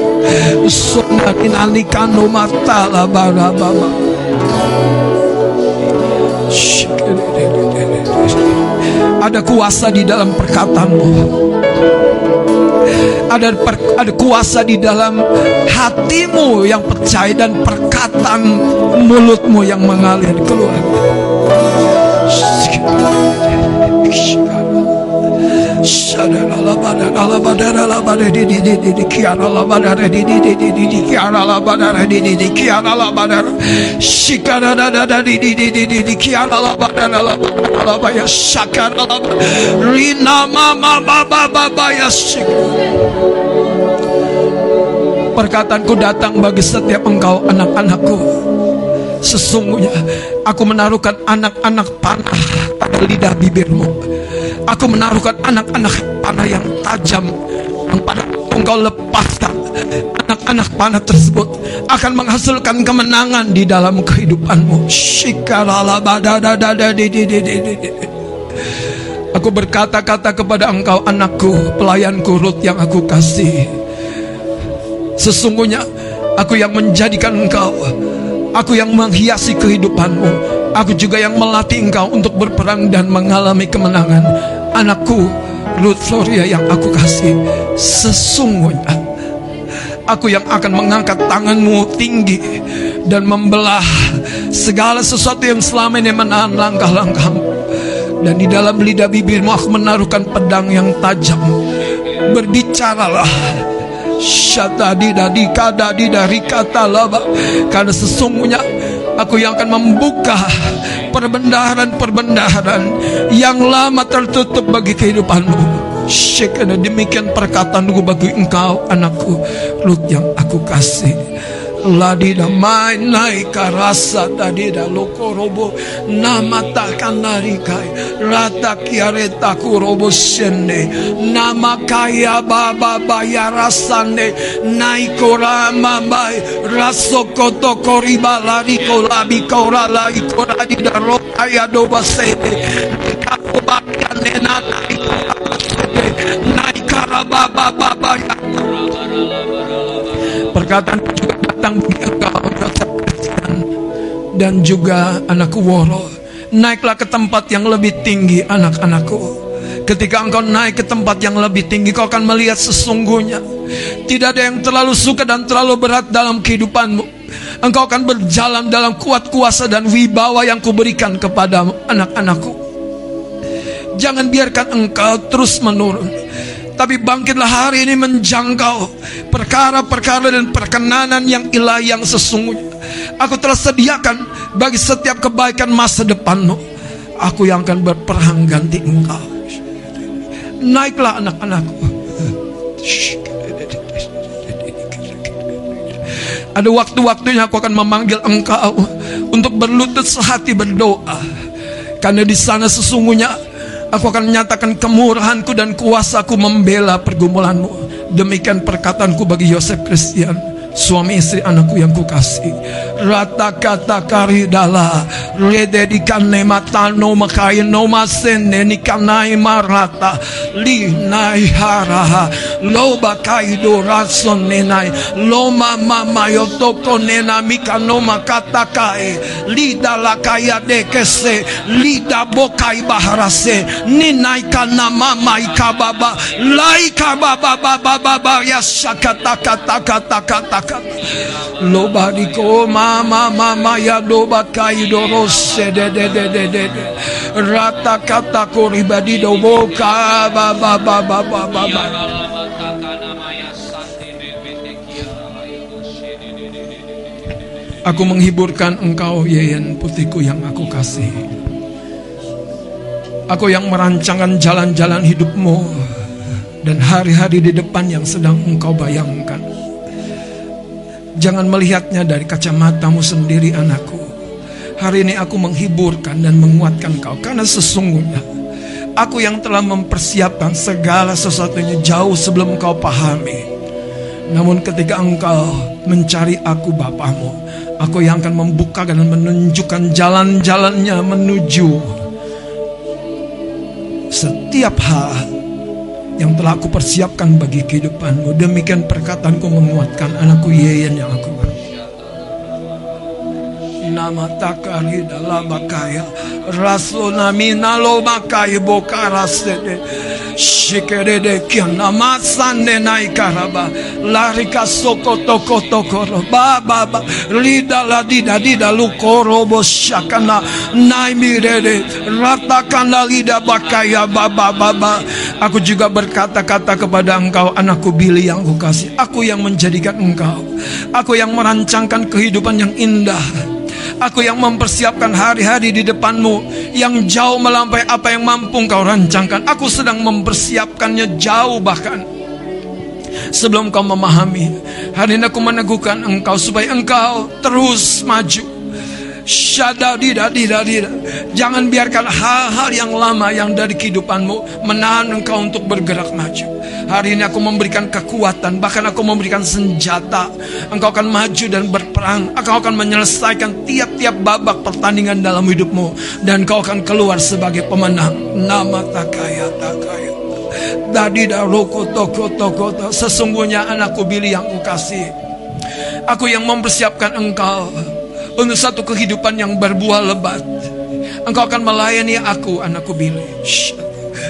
Sunakin alikano matala barababa. Ada kuasa di dalam perkataanmu. Ada per, ada kuasa di dalam hatimu yang percaya dan perkataan mulutmu yang mengalir keluar. Perkataanku datang bagi setiap engkau anak-anakku. Sesungguhnya aku menaruhkan anak-anak panah pada lidah bibirmu Aku menaruhkan anak-anak panah yang tajam Yang pada engkau lepaskan. Anak-anak panah tersebut akan menghasilkan kemenangan di dalam kehidupanmu. Aku berkata-kata kepada engkau anakku Pelayanku Ruth yang aku kasih Sesungguhnya aku yang menjadikan engkau Aku yang menghiasi kehidupanmu Aku juga yang melatih engkau untuk berperang dan mengalami kemenangan Anakku Ruth Floria yang aku kasih Sesungguhnya Aku yang akan mengangkat tanganmu tinggi Dan membelah segala sesuatu yang selama ini menahan langkah-langkahmu Dan di dalam lidah bibirmu aku menaruhkan pedang yang tajam. Berbicaralah. Syatadida dikadadida rikata laba Karena sesungguhnya aku yang akan membuka perbendaharan-perbendaharan yang lama tertutup bagi kehidupanmu. Syekana demikian perkataanku bagi engkau anakku Lut yang aku kasih Ladida mai nai karasa tadida lokorobo nama takkan narikai rata kiareta kurobo sene nama kaya baba baya rasane nai korama bai raso koto koriba lari kolabi kora lai kora di daro kaya doba sene kako bakya nena nai nai karaba baba perkataan juga datang dan juga anakku Woro naiklah ke tempat yang lebih tinggi anak-anakku. Ketika engkau naik ke tempat yang lebih tinggi Kau akan melihat sesungguhnya. Tidak ada yang terlalu suka dan terlalu berat dalam kehidupanmu. Engkau akan berjalan dalam kuat kuasa dan wibawa yang kuberikan kepada anak-anakku. Jangan biarkan engkau terus menurun tapi bangkitlah hari ini menjangkau perkara-perkara dan perkenanan yang ilahi yang sesungguhnya. Aku telah sediakan bagi setiap kebaikan masa depanmu. Aku yang akan berperang ganti engkau. Naiklah anak-anakku. Ada waktu-waktunya aku akan memanggil engkau untuk berlutut sehati berdoa. Karena di sana sesungguhnya Aku akan menyatakan kemurahanku dan kuasaku membela pergumulanmu. Demikian perkataanku bagi Yosef Christian suami istri anakku yang kukasih rata kata karidala rede di kane mata no makai no masene ni kanai marata li nai haraha lo bakai do rason nenai lo mama mayo toko nena mika no makata kai li dala kaya de kese li da bokai baharase ni nai kana mama ikababa lai kababa baba baba ya shakata kata kata kata Loba di koma mama maya doba kai dorose de de de de de de. Rata kata koribadi doboka ba ba ba ba ba Aku menghiburkan engkau Yeyen putihku yang aku kasih. Aku yang merancangkan jalan-jalan hidupmu Dan hari-hari di depan yang sedang engkau bayangkan. Jangan melihatnya dari kacamatamu sendiri anakku. Hari ini aku menghiburkan dan menguatkan kau Karena sesungguhnya Aku yang telah mempersiapkan segala sesuatunya jauh sebelum kau pahami. Namun ketika engkau mencari aku Bapamu Aku yang akan membuka dan menunjukkan jalan-jalannya menuju Setiap hal yang telah aku persiapkan bagi kehidupanmu. Demikian perkataanku menguatkan anakku Yeyen yang aku nama takari dalam makaya rasuna minalo makai bokara sede shikerede kiana masande nai karaba. Larika soko toko toko ba ba ba. Lida la dida dida lukoro boshakana nai mirede. Ratakana lida bakaya. Ba ba ba ba. Aku juga berkata-kata kepada engkau anakku Billy yang kukasih aku yang menjadikan engkau. Aku yang merancangkan kehidupan yang indah Aku yang mempersiapkan hari-hari di depanmu yang jauh melampaui apa yang mampu kau rancangkan. Aku sedang mempersiapkannya jauh bahkan sebelum kau memahami. Hari ini aku meneguhkan engkau supaya engkau terus maju. Syadadida dida dida. Jangan biarkan hal-hal yang lama yang dari kehidupanmu menahan engkau untuk bergerak maju. Hari ini aku memberikan kekuatan, bahkan aku memberikan senjata. Engkau akan maju dan berperang. Engkau akan menyelesaikan tiap-tiap babak pertandingan dalam hidupmu dan kau akan keluar sebagai pemenang. Nama takaya takaya. Dadi roko toko toko Sesungguhnya anakku Billy yang kukasih Aku yang mempersiapkan engkau untuk satu kehidupan yang berbuah lebat. Engkau akan melayani aku, anakku Billy.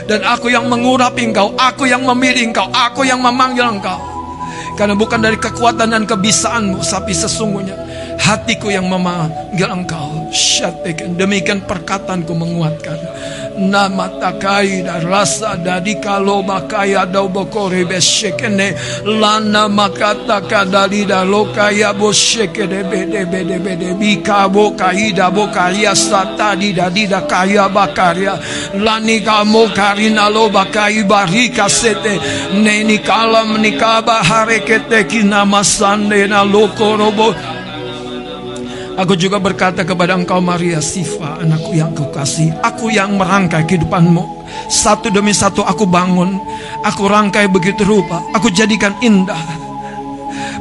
Dan aku yang mengurapi engkau, aku yang memilih engkau, aku yang memanggil engkau. Karena bukan dari kekuatan dan kebisaanmu, tapi sesungguhnya hatiku yang memanggil engkau. Demikian perkataanku menguatkan nama takai da rasa dadi kalau makaya da bokore beshekene lana makata kadali da lokaya boshekene bede bede bede. Bika bokai da bokaya satadi da kaya bakaria lani kamo karina lo bakai barika sete neni kalam nikaba harekete kinama sande na lokorobo Aku juga berkata kepada engkau Maria Siva anakku yang kau kasih Aku yang merangkai kehidupanmu. Satu demi satu aku bangun Aku rangkai begitu rupa Aku jadikan indah.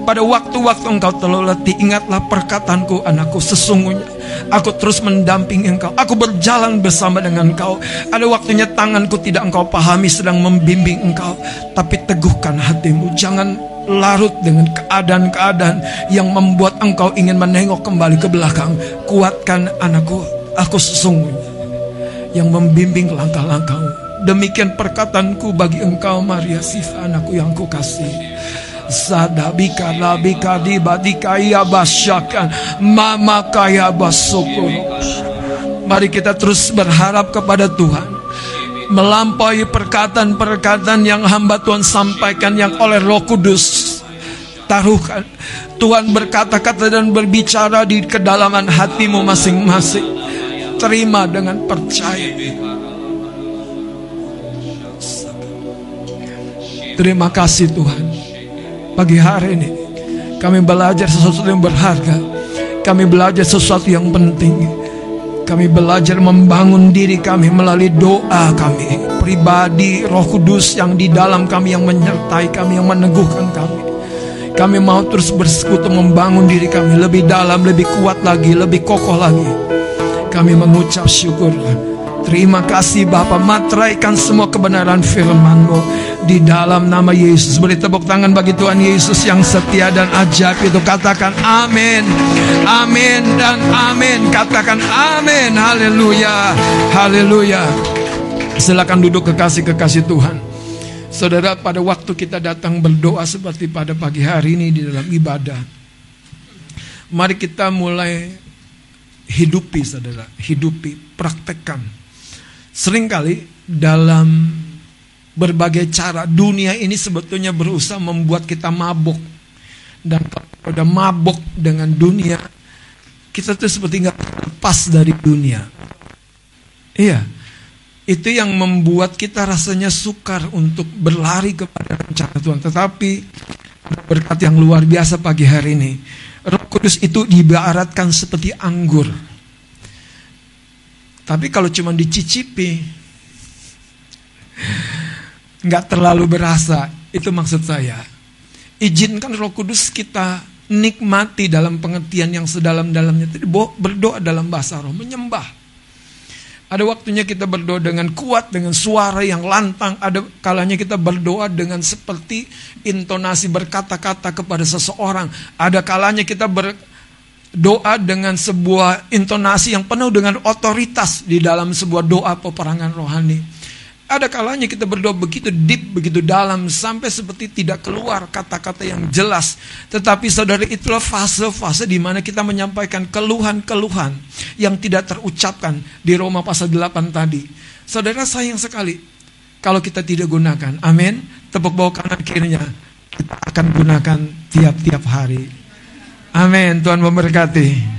Pada waktu-waktu engkau terlalu letih Ingatlah perkataanku anakku Sesungguhnya aku terus mendampingi engkau. Aku berjalan bersama dengan engkau. Ada waktunya tanganku tidak engkau pahami Sedang membimbing engkau. Tapi teguhkan hatimu Jangan larut dengan keadaan-keadaan yang membuat engkau ingin menengok kembali ke belakang. Kuatkan anakku, aku sesungguhnya yang membimbing langkah-langkahmu. Demikian perkataanku bagi engkau Maria Siva anakku yang kukasih. Sadabika labika dibadika ya basyakan mama kaya basukur. Mari kita terus berharap kepada Tuhan melampaui perkataan-perkataan yang hamba Tuhan sampaikan yang oleh Roh Kudus taruhkan. Tuhan berkata-kata dan berbicara di kedalaman hatimu masing-masing. Terima dengan percaya. Terima kasih Tuhan. Pagi hari ini kami belajar sesuatu yang berharga. Kami belajar sesuatu yang penting. Kami belajar membangun diri kami melalui doa kami pribadi, Roh Kudus yang di dalam kami yang menyertai kami, yang meneguhkan kami. Kami mau terus bersekutu membangun diri kami lebih dalam, lebih kuat lagi, lebih kokoh lagi. Kami mengucap syukur. Terima kasih Bapa matraikan semua kebenaran firman-Mu di dalam nama Yesus. Beri tepuk tangan bagi Tuhan Yesus yang setia dan ajaib itu. Katakan amin. Amin dan amin. Katakan amin. Haleluya. Haleluya. Silakan duduk kekasih-kekasih Tuhan. Saudara, pada waktu kita datang berdoa seperti pada pagi hari ini di dalam ibadah. Mari kita mulai hidupi saudara, hidupi, praktekkan Seringkali dalam berbagai cara dunia ini sebetulnya berusaha membuat kita mabuk. Dan udah mabuk dengan dunia, kita tuh seperti nggak lepas dari dunia. Iya, itu yang membuat kita rasanya sukar untuk berlari kepada rencana Tuhan. Tetapi berkat yang luar biasa pagi hari ini, Roh Kudus itu diibaratkan seperti anggur tapi kalau cuma dicicipi, nggak terlalu berasa. Itu maksud saya. izinkan Roh Kudus kita nikmati dalam pengertian yang sedalam-dalamnya. Berdoa dalam bahasa roh, menyembah. Ada waktunya kita berdoa dengan kuat, dengan suara yang lantang. Ada kalanya kita berdoa dengan seperti intonasi berkata-kata kepada seseorang. Ada kalanya kita berdoa dengan sebuah intonasi yang penuh dengan otoritas di dalam sebuah doa peperangan rohani. Ada kalanya kita berdoa begitu deep, begitu dalam, sampai seperti tidak keluar kata-kata yang jelas. Tetapi saudara itulah fase-fase di mana kita menyampaikan keluhan-keluhan yang tidak terucapkan di Roma pasal 8 tadi. Saudara sayang sekali kalau kita tidak gunakan. Amin. Tepuk bawah kanan kirinya. Kita akan gunakan tiap-tiap hari. Amin. Tuhan memberkati.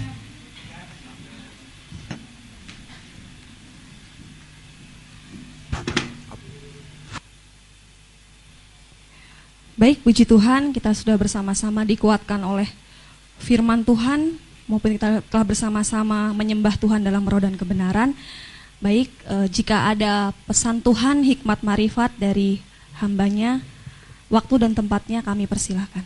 Baik, puji Tuhan, kita sudah bersama-sama dikuatkan oleh firman Tuhan, maupun kita telah bersama-sama menyembah Tuhan dalam roh dan kebenaran. Baik, eh, jika ada pesan Tuhan, hikmat marifat dari hambanya, waktu dan tempatnya kami persilahkan.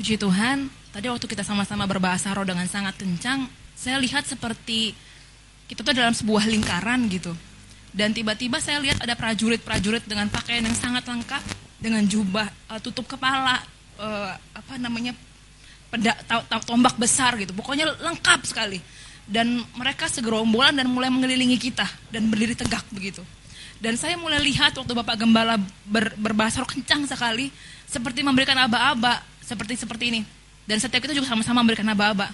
Puji Tuhan, tadi waktu kita sama-sama berbahasa roh dengan sangat kencang, saya lihat seperti kita tuh dalam sebuah lingkaran gitu dan tiba-tiba saya lihat ada prajurit-prajurit dengan pakaian yang sangat lengkap, dengan jubah, uh, tutup kepala, uh, apa namanya, peda, tombak besar gitu. Pokoknya lengkap sekali. Dan mereka segerombolan dan mulai mengelilingi kita dan berdiri tegak begitu. Dan saya mulai lihat waktu Bapak Gembala ber, berbahasa kencang sekali, seperti memberikan aba-aba, seperti seperti ini. Dan setiap kita juga sama-sama memberikan aba-aba.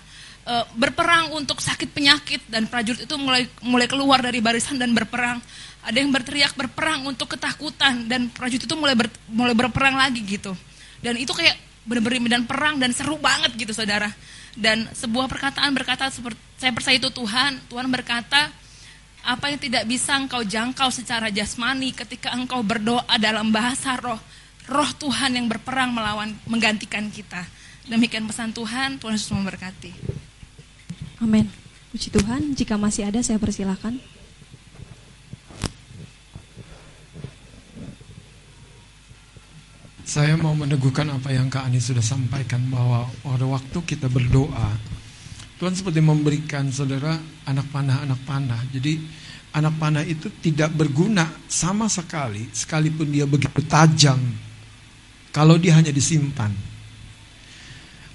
Eh, berperang untuk sakit penyakit dan prajurit itu mulai mulai keluar dari barisan dan berperang. Ada yang berteriak berperang untuk ketakutan dan prajurit itu mulai ber, mulai berperang lagi gitu. Dan itu kayak benar-benar medan perang dan seru banget gitu saudara. Dan sebuah perkataan berkata seperti saya percaya itu Tuhan, Tuhan berkata apa yang tidak bisa engkau jangkau secara jasmani ketika engkau berdoa dalam bahasa roh, roh Tuhan yang berperang melawan menggantikan kita. Demikian pesan Tuhan, Tuhan Yesus memberkati. Amin. Puji Tuhan, jika masih ada saya persilahkan. Saya mau meneguhkan apa yang Kak Ani sudah sampaikan bahwa pada waktu kita berdoa, Tuhan seperti memberikan saudara anak panah anak panah. Jadi anak panah itu tidak berguna sama sekali sekalipun dia begitu tajam kalau dia hanya disimpan.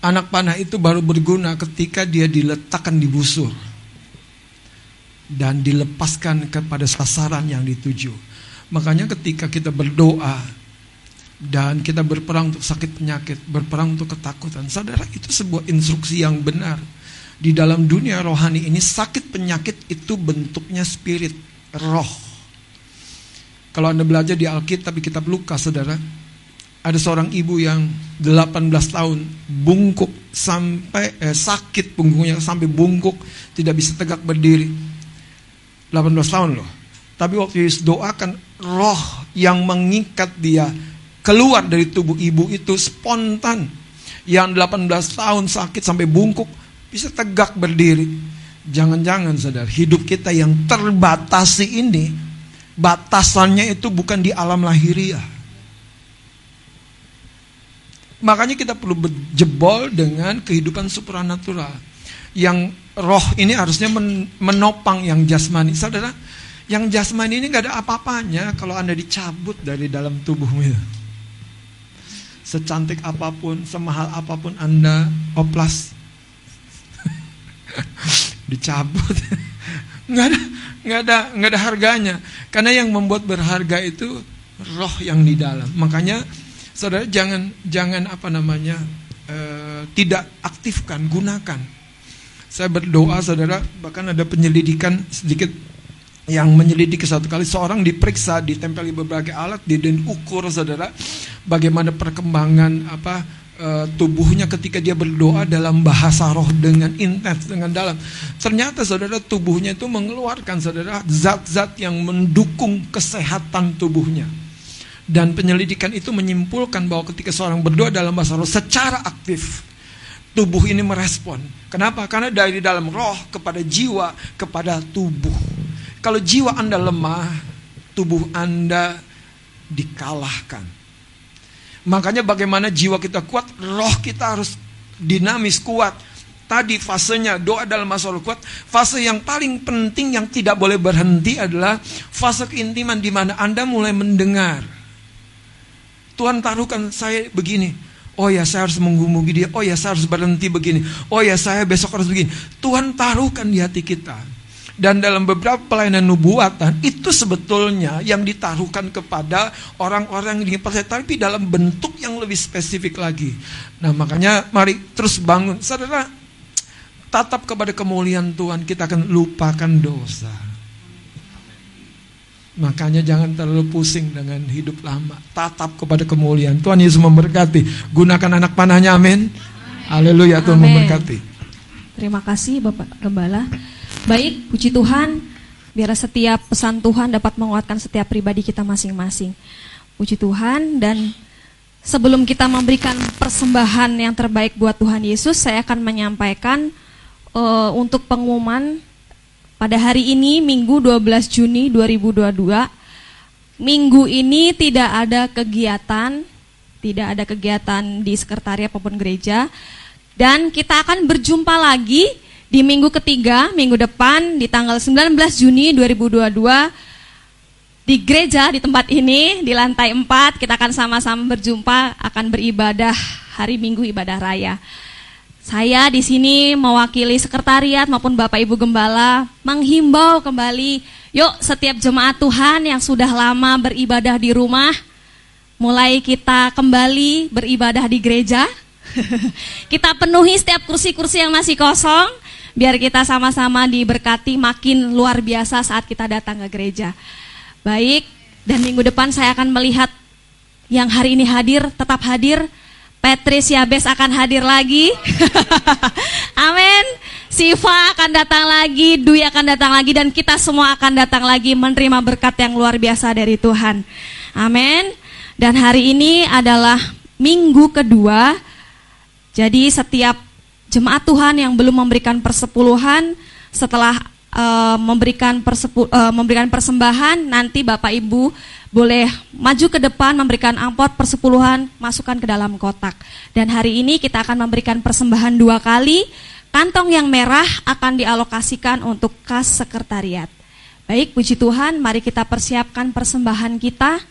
Anak panah itu baru berguna ketika dia diletakkan di busur dan dilepaskan kepada sasaran yang dituju. Makanya ketika kita berdoa dan kita berperang untuk sakit penyakit, berperang untuk ketakutan, saudara itu sebuah instruksi yang benar. Di dalam dunia rohani ini sakit penyakit itu bentuknya spirit, roh. Kalau Anda belajar di Alkitab, kitab Lukas, saudara, ada seorang ibu yang 18 tahun bungkuk sampai eh, sakit punggungnya sampai bungkuk tidak bisa tegak berdiri. 18 tahun loh. Tapi waktu Yesus doakan roh yang mengikat dia keluar dari tubuh ibu itu spontan. Yang 18 tahun sakit sampai bungkuk bisa tegak berdiri. Jangan-jangan sadar hidup kita yang terbatasi ini batasannya itu bukan di alam lahiriah Makanya kita perlu berjebol dengan kehidupan supranatural. Yang roh ini harusnya menopang yang jasmani. Saudara, yang jasmani ini gak ada apa-apanya kalau Anda dicabut dari dalam tubuhmu. Secantik apa pun, semahal apa pun Anda oplas. [laughs] dicabut. [laughs] nggak ada nggak ada nggak ada harganya. Karena yang membuat berharga itu roh yang di dalam. Makanya Saudara jangan jangan apa namanya uh, tidak aktifkan, gunakan. Saya berdoa saudara, bahkan ada penyelidikan sedikit yang menyelidiki satu kali. Seorang diperiksa ditempeli berbagai alat di dan ukur saudara bagaimana perkembangan apa uh, tubuhnya ketika dia berdoa dalam bahasa roh dengan intens dengan dalam. Ternyata saudara tubuhnya itu mengeluarkan saudara zat-zat yang mendukung kesehatan tubuhnya dan penyelidikan itu menyimpulkan bahwa ketika seorang berdoa dalam bahasa roh secara aktif, tubuh ini merespon. Kenapa? Karena dari dalam roh kepada jiwa, kepada tubuh. Kalau jiwa Anda lemah, tubuh Anda dikalahkan. Makanya bagaimana jiwa kita kuat, roh kita harus dinamis kuat. Tadi fasenya doa dalam masa kuat, fase yang paling penting yang tidak boleh berhenti adalah fase keintiman di mana Anda mulai mendengar. Tuhan taruhkan saya begini. Oh ya saya harus menghubungi dia. Oh ya saya harus berhenti begini. Oh ya saya besok harus begini. Tuhan taruhkan di hati kita. Dan dalam beberapa pelayanan nubuatan itu sebetulnya yang ditaruhkan kepada orang-orang yang dipercaya tapi dalam bentuk yang lebih spesifik lagi. Nah, makanya mari terus bangun. Saudara, tatap kepada kemuliaan Tuhan, kita akan lupakan dosa. Makanya jangan terlalu pusing dengan hidup lama. Tatap kepada kemuliaan. Tuhan Yesus memberkati. Gunakan anak panahnya, amin. Haleluya, Tuhan Amin. memberkati. Terima kasih Bapak Gembala. Baik, puji Tuhan, biar setiap pesan Tuhan dapat menguatkan setiap pribadi kita masing-masing. Puji Tuhan dan sebelum kita memberikan persembahan yang terbaik buat Tuhan Yesus, saya akan menyampaikan eh, untuk pengumuman pada hari ini Minggu 12 Juni 2022. Minggu ini tidak ada kegiatan, tidak ada kegiatan di sekretariat maupun gereja dan kita akan berjumpa lagi di minggu ketiga, minggu depan di tanggal 19 Juni 2022 di gereja di tempat ini di lantai 4 kita akan sama-sama berjumpa akan beribadah hari Minggu ibadah raya. Saya di sini mewakili sekretariat maupun Bapak Ibu Gembala menghimbau kembali, yuk setiap jemaat Tuhan yang sudah lama beribadah di rumah, mulai kita kembali beribadah di gereja. [laughs] kita penuhi setiap kursi-kursi yang masih kosong, biar kita sama-sama diberkati makin luar biasa saat kita datang ke gereja. Baik, dan minggu depan saya akan melihat yang hari ini hadir, tetap hadir. Petris Yabes akan hadir lagi. [laughs] Amin. Siva akan datang lagi, Dwi akan datang lagi, dan kita semua akan datang lagi menerima berkat yang luar biasa dari Tuhan. Amin. Dan hari ini adalah minggu kedua. Jadi setiap jemaat Tuhan yang belum memberikan persepuluhan setelah uh, memberikan persepu, uh, memberikan persembahan nanti Bapak Ibu boleh maju ke depan memberikan amplop persepuluhan masukkan ke dalam kotak. Dan hari ini kita akan memberikan persembahan dua kali. Kantong yang merah akan dialokasikan untuk kas sekretariat. Baik puji Tuhan mari kita persiapkan persembahan kita.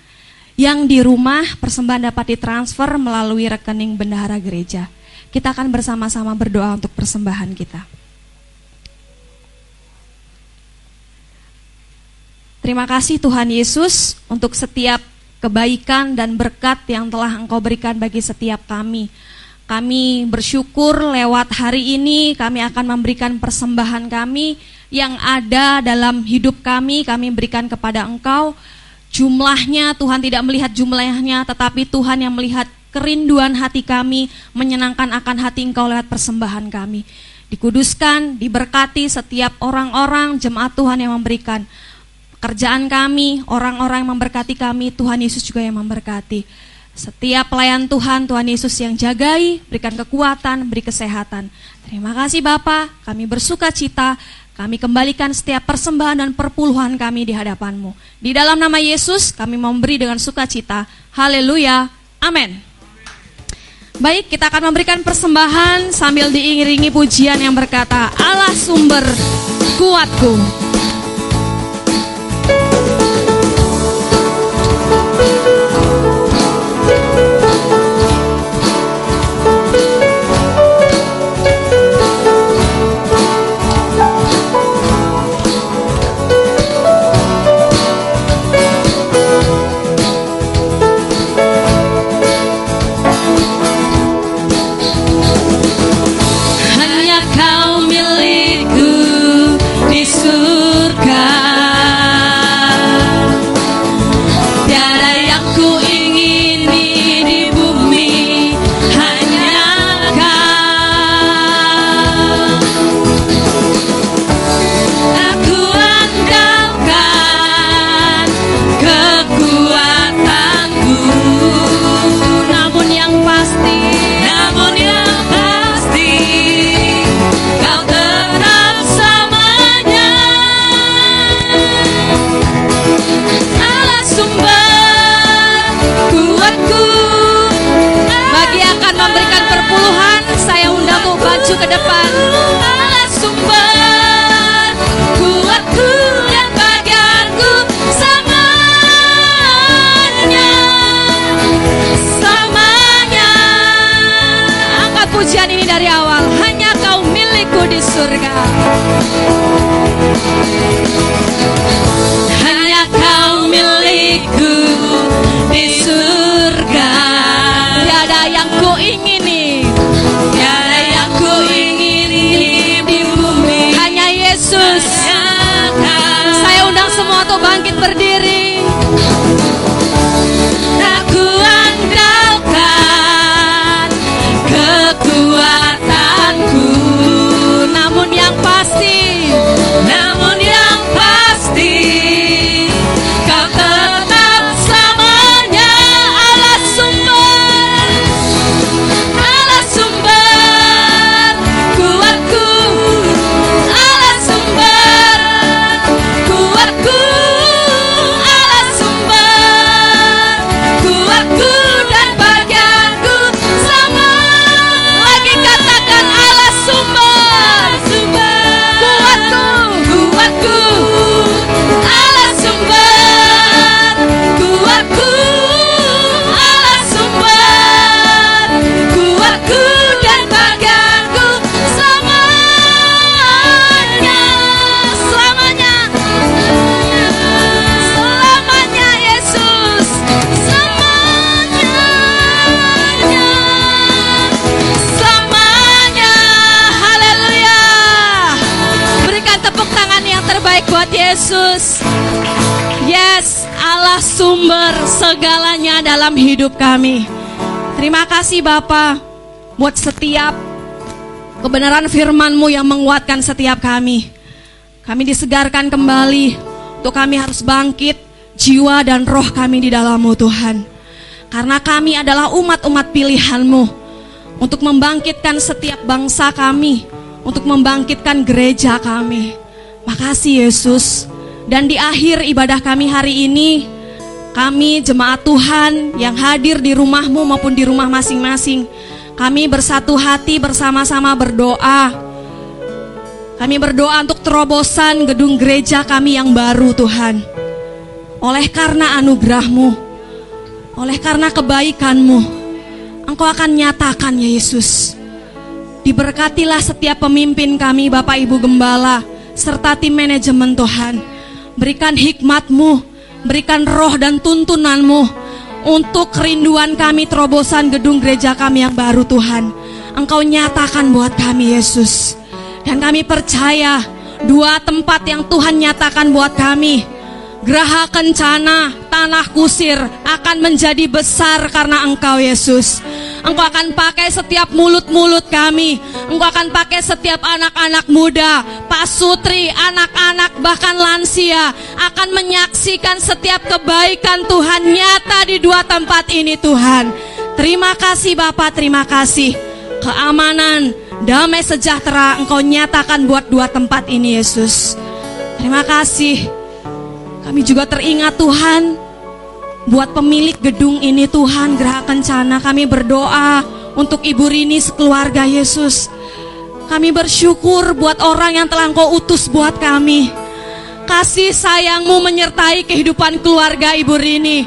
Yang di rumah persembahan dapat ditransfer melalui rekening bendahara gereja. Kita akan bersama-sama berdoa untuk persembahan kita. Terima kasih Tuhan Yesus untuk setiap kebaikan dan berkat yang telah Engkau berikan bagi setiap kami. Kami bersyukur lewat hari ini kami akan memberikan persembahan kami yang ada dalam hidup kami, kami berikan kepada Engkau. Jumlahnya Tuhan tidak melihat jumlahnya, tetapi Tuhan yang melihat kerinduan hati kami, menyenangkan akan hati Engkau lewat persembahan kami. Dikuduskan, diberkati setiap orang-orang jemaat Tuhan yang memberikan pekerjaan kami, orang-orang yang memberkati kami, Tuhan Yesus juga yang memberkati. Setiap pelayan Tuhan, Tuhan Yesus yang jagai, berikan kekuatan, beri kesehatan. Terima kasih Bapa, kami bersuka cita, kami kembalikan setiap persembahan dan perpuluhan kami di hadapan-Mu. Di dalam nama Yesus, kami memberi dengan sukacita. Haleluya. Amin. Baik, kita akan memberikan persembahan sambil diiringi pujian yang berkata, Allah sumber kuatku. Hidup kami. Terima kasih Bapa buat setiap kebenaran firman-Mu yang menguatkan setiap kami. Kami disegarkan kembali untuk kami harus bangkit jiwa dan roh kami di dalam-Mu Tuhan. Karena kami adalah umat-umat pilihan-Mu untuk membangkitkan setiap bangsa kami, untuk membangkitkan gereja kami. Makasih Yesus. Dan di akhir ibadah kami hari ini, kami jemaat Tuhan yang hadir di rumahmu maupun di rumah masing-masing, kami bersatu hati bersama-sama berdoa. Kami berdoa untuk terobosan gedung gereja kami yang baru Tuhan. Oleh karena anugerahmu, oleh karena kebaikanmu, Engkau akan nyatakan ya Yesus. Diberkatilah setiap pemimpin kami Bapak Ibu Gembala serta tim manajemen Tuhan. Berikan hikmatmu, berikan roh dan tuntunanmu untuk kerinduan kami terobosan gedung gereja kami yang baru Tuhan. Engkau nyatakan buat kami Yesus. Dan kami percaya dua tempat yang Tuhan nyatakan buat kami. Geraha kencana, tanah kusir akan menjadi besar karena Engkau Yesus. Engkau akan pakai setiap mulut-mulut kami. Engkau akan pakai setiap anak-anak muda, Pak Sutri, anak-anak bahkan lansia akan menyaksikan setiap kebaikan Tuhan nyata di dua tempat ini Tuhan. Terima kasih Bapak, terima kasih. Keamanan, damai sejahtera Engkau nyatakan buat dua tempat ini Yesus. Terima kasih. Kami juga teringat Tuhan buat pemilik gedung ini Tuhan Geraha Kencana kami berdoa untuk Ibu Rini sekeluarga Yesus. Kami bersyukur buat orang yang telah Engkau utus buat kami. Kasih sayangmu menyertai kehidupan keluarga Ibu Rini.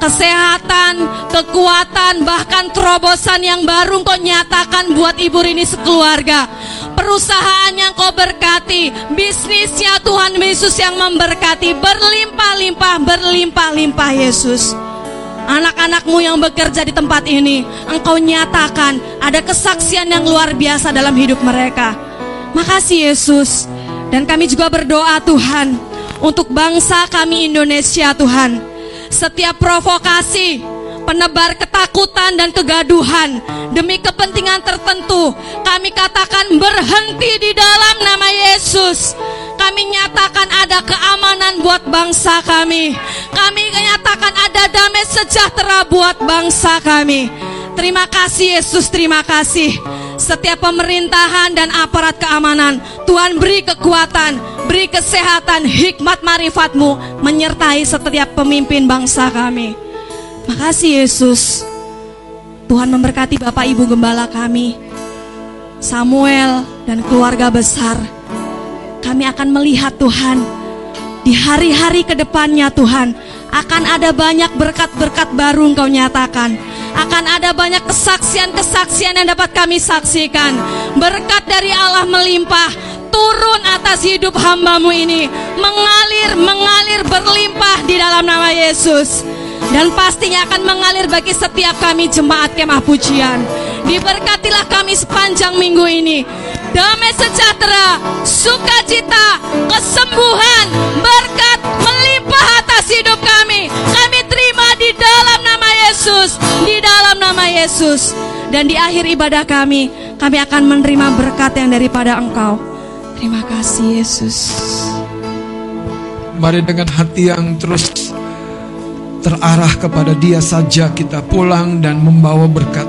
Kesehatan, kekuatan, bahkan terobosan yang baru Engkau nyatakan buat Ibu Rini sekeluarga. Perusahaan yang kau berkati, bisnisnya Tuhan Yesus yang memberkati, berlimpah-limpah, berlimpah-limpah Yesus. Anak-anakmu yang bekerja di tempat ini, engkau nyatakan ada kesaksian yang luar biasa dalam hidup mereka. Makasih Yesus. Dan kami juga berdoa Tuhan, untuk bangsa kami Indonesia Tuhan. Setiap provokasi, penebar ketakutan dan kegaduhan demi kepentingan tertentu, kami katakan berhenti di dalam nama Yesus. Kami nyatakan ada keamanan buat bangsa kami. Kami nyatakan ada damai sejahtera buat bangsa kami. Terima kasih Yesus, terima kasih. Setiap pemerintahan dan aparat keamanan, Tuhan beri kekuatan, beri kesehatan, hikmat marifatmu menyertai setiap pemimpin bangsa kami. Makasih Yesus. Tuhan memberkati Bapak Ibu Gembala kami. Samuel dan keluarga besar. Kami akan melihat Tuhan di hari-hari ke depannya Tuhan akan ada banyak berkat-berkat baru Engkau nyatakan. Akan ada banyak kesaksian-kesaksian yang dapat kami saksikan. Berkat dari Allah melimpah, turun atas hidup hambamu ini. Mengalir, mengalir berlimpah di dalam nama Yesus. Dan pastinya akan mengalir bagi setiap kami jemaat kemah pujian. Diberkatilah kami sepanjang minggu ini. Damai sejahtera, sukacita, kesembuhan, berkat melimpah atas hidup kami. Kami terima di dalam nama Yesus, di dalam nama Yesus. Dan di akhir ibadah kami, kami akan menerima berkat yang daripada Engkau. Terima kasih Yesus. Mari dengan hati yang terus terarah kepada Dia saja kita pulang dan membawa berkat.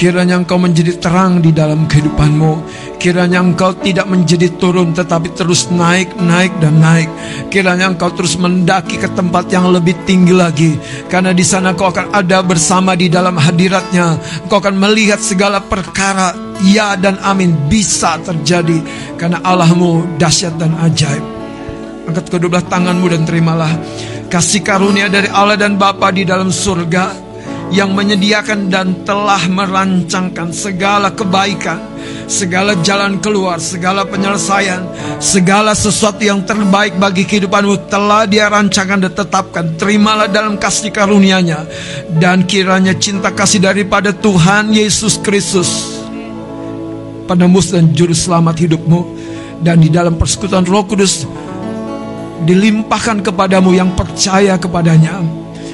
Kiranya engkau menjadi terang di dalam kehidupanmu. Kiranya engkau tidak menjadi turun tetapi terus naik, naik dan naik. Kiranya engkau terus mendaki ke tempat yang lebih tinggi lagi. Karena di sana kau akan ada bersama di dalam hadiratnya. Engkau akan melihat segala perkara ya dan amin bisa terjadi. Karena Allahmu dahsyat dan ajaib. Angkat kedua belah tanganmu dan terimalah kasih karunia dari Allah dan Bapa di dalam surga yang menyediakan dan telah merancangkan segala kebaikan, segala jalan keluar, segala penyelesaian, segala sesuatu yang terbaik bagi kehidupanmu telah dia rancangkan dan tetapkan. Terimalah dalam kasih karunia-Nya dan kiranya cinta kasih daripada Tuhan Yesus Kristus penembus dan juru selamat hidupmu dan di dalam persekutuan Roh Kudus dilimpahkan kepadamu yang percaya kepadanya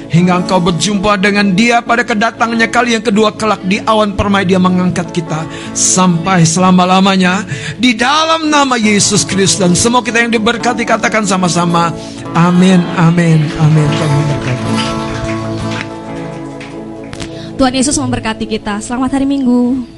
hingga engkau berjumpa dengan dia pada kedatangannya kali yang kedua kelak di awan permai dia mengangkat kita sampai selama-lamanya di dalam nama Yesus Kristus dan semua kita yang diberkati katakan sama-sama amin amin amin Tuhan Yesus memberkati kita. Selamat hari Minggu.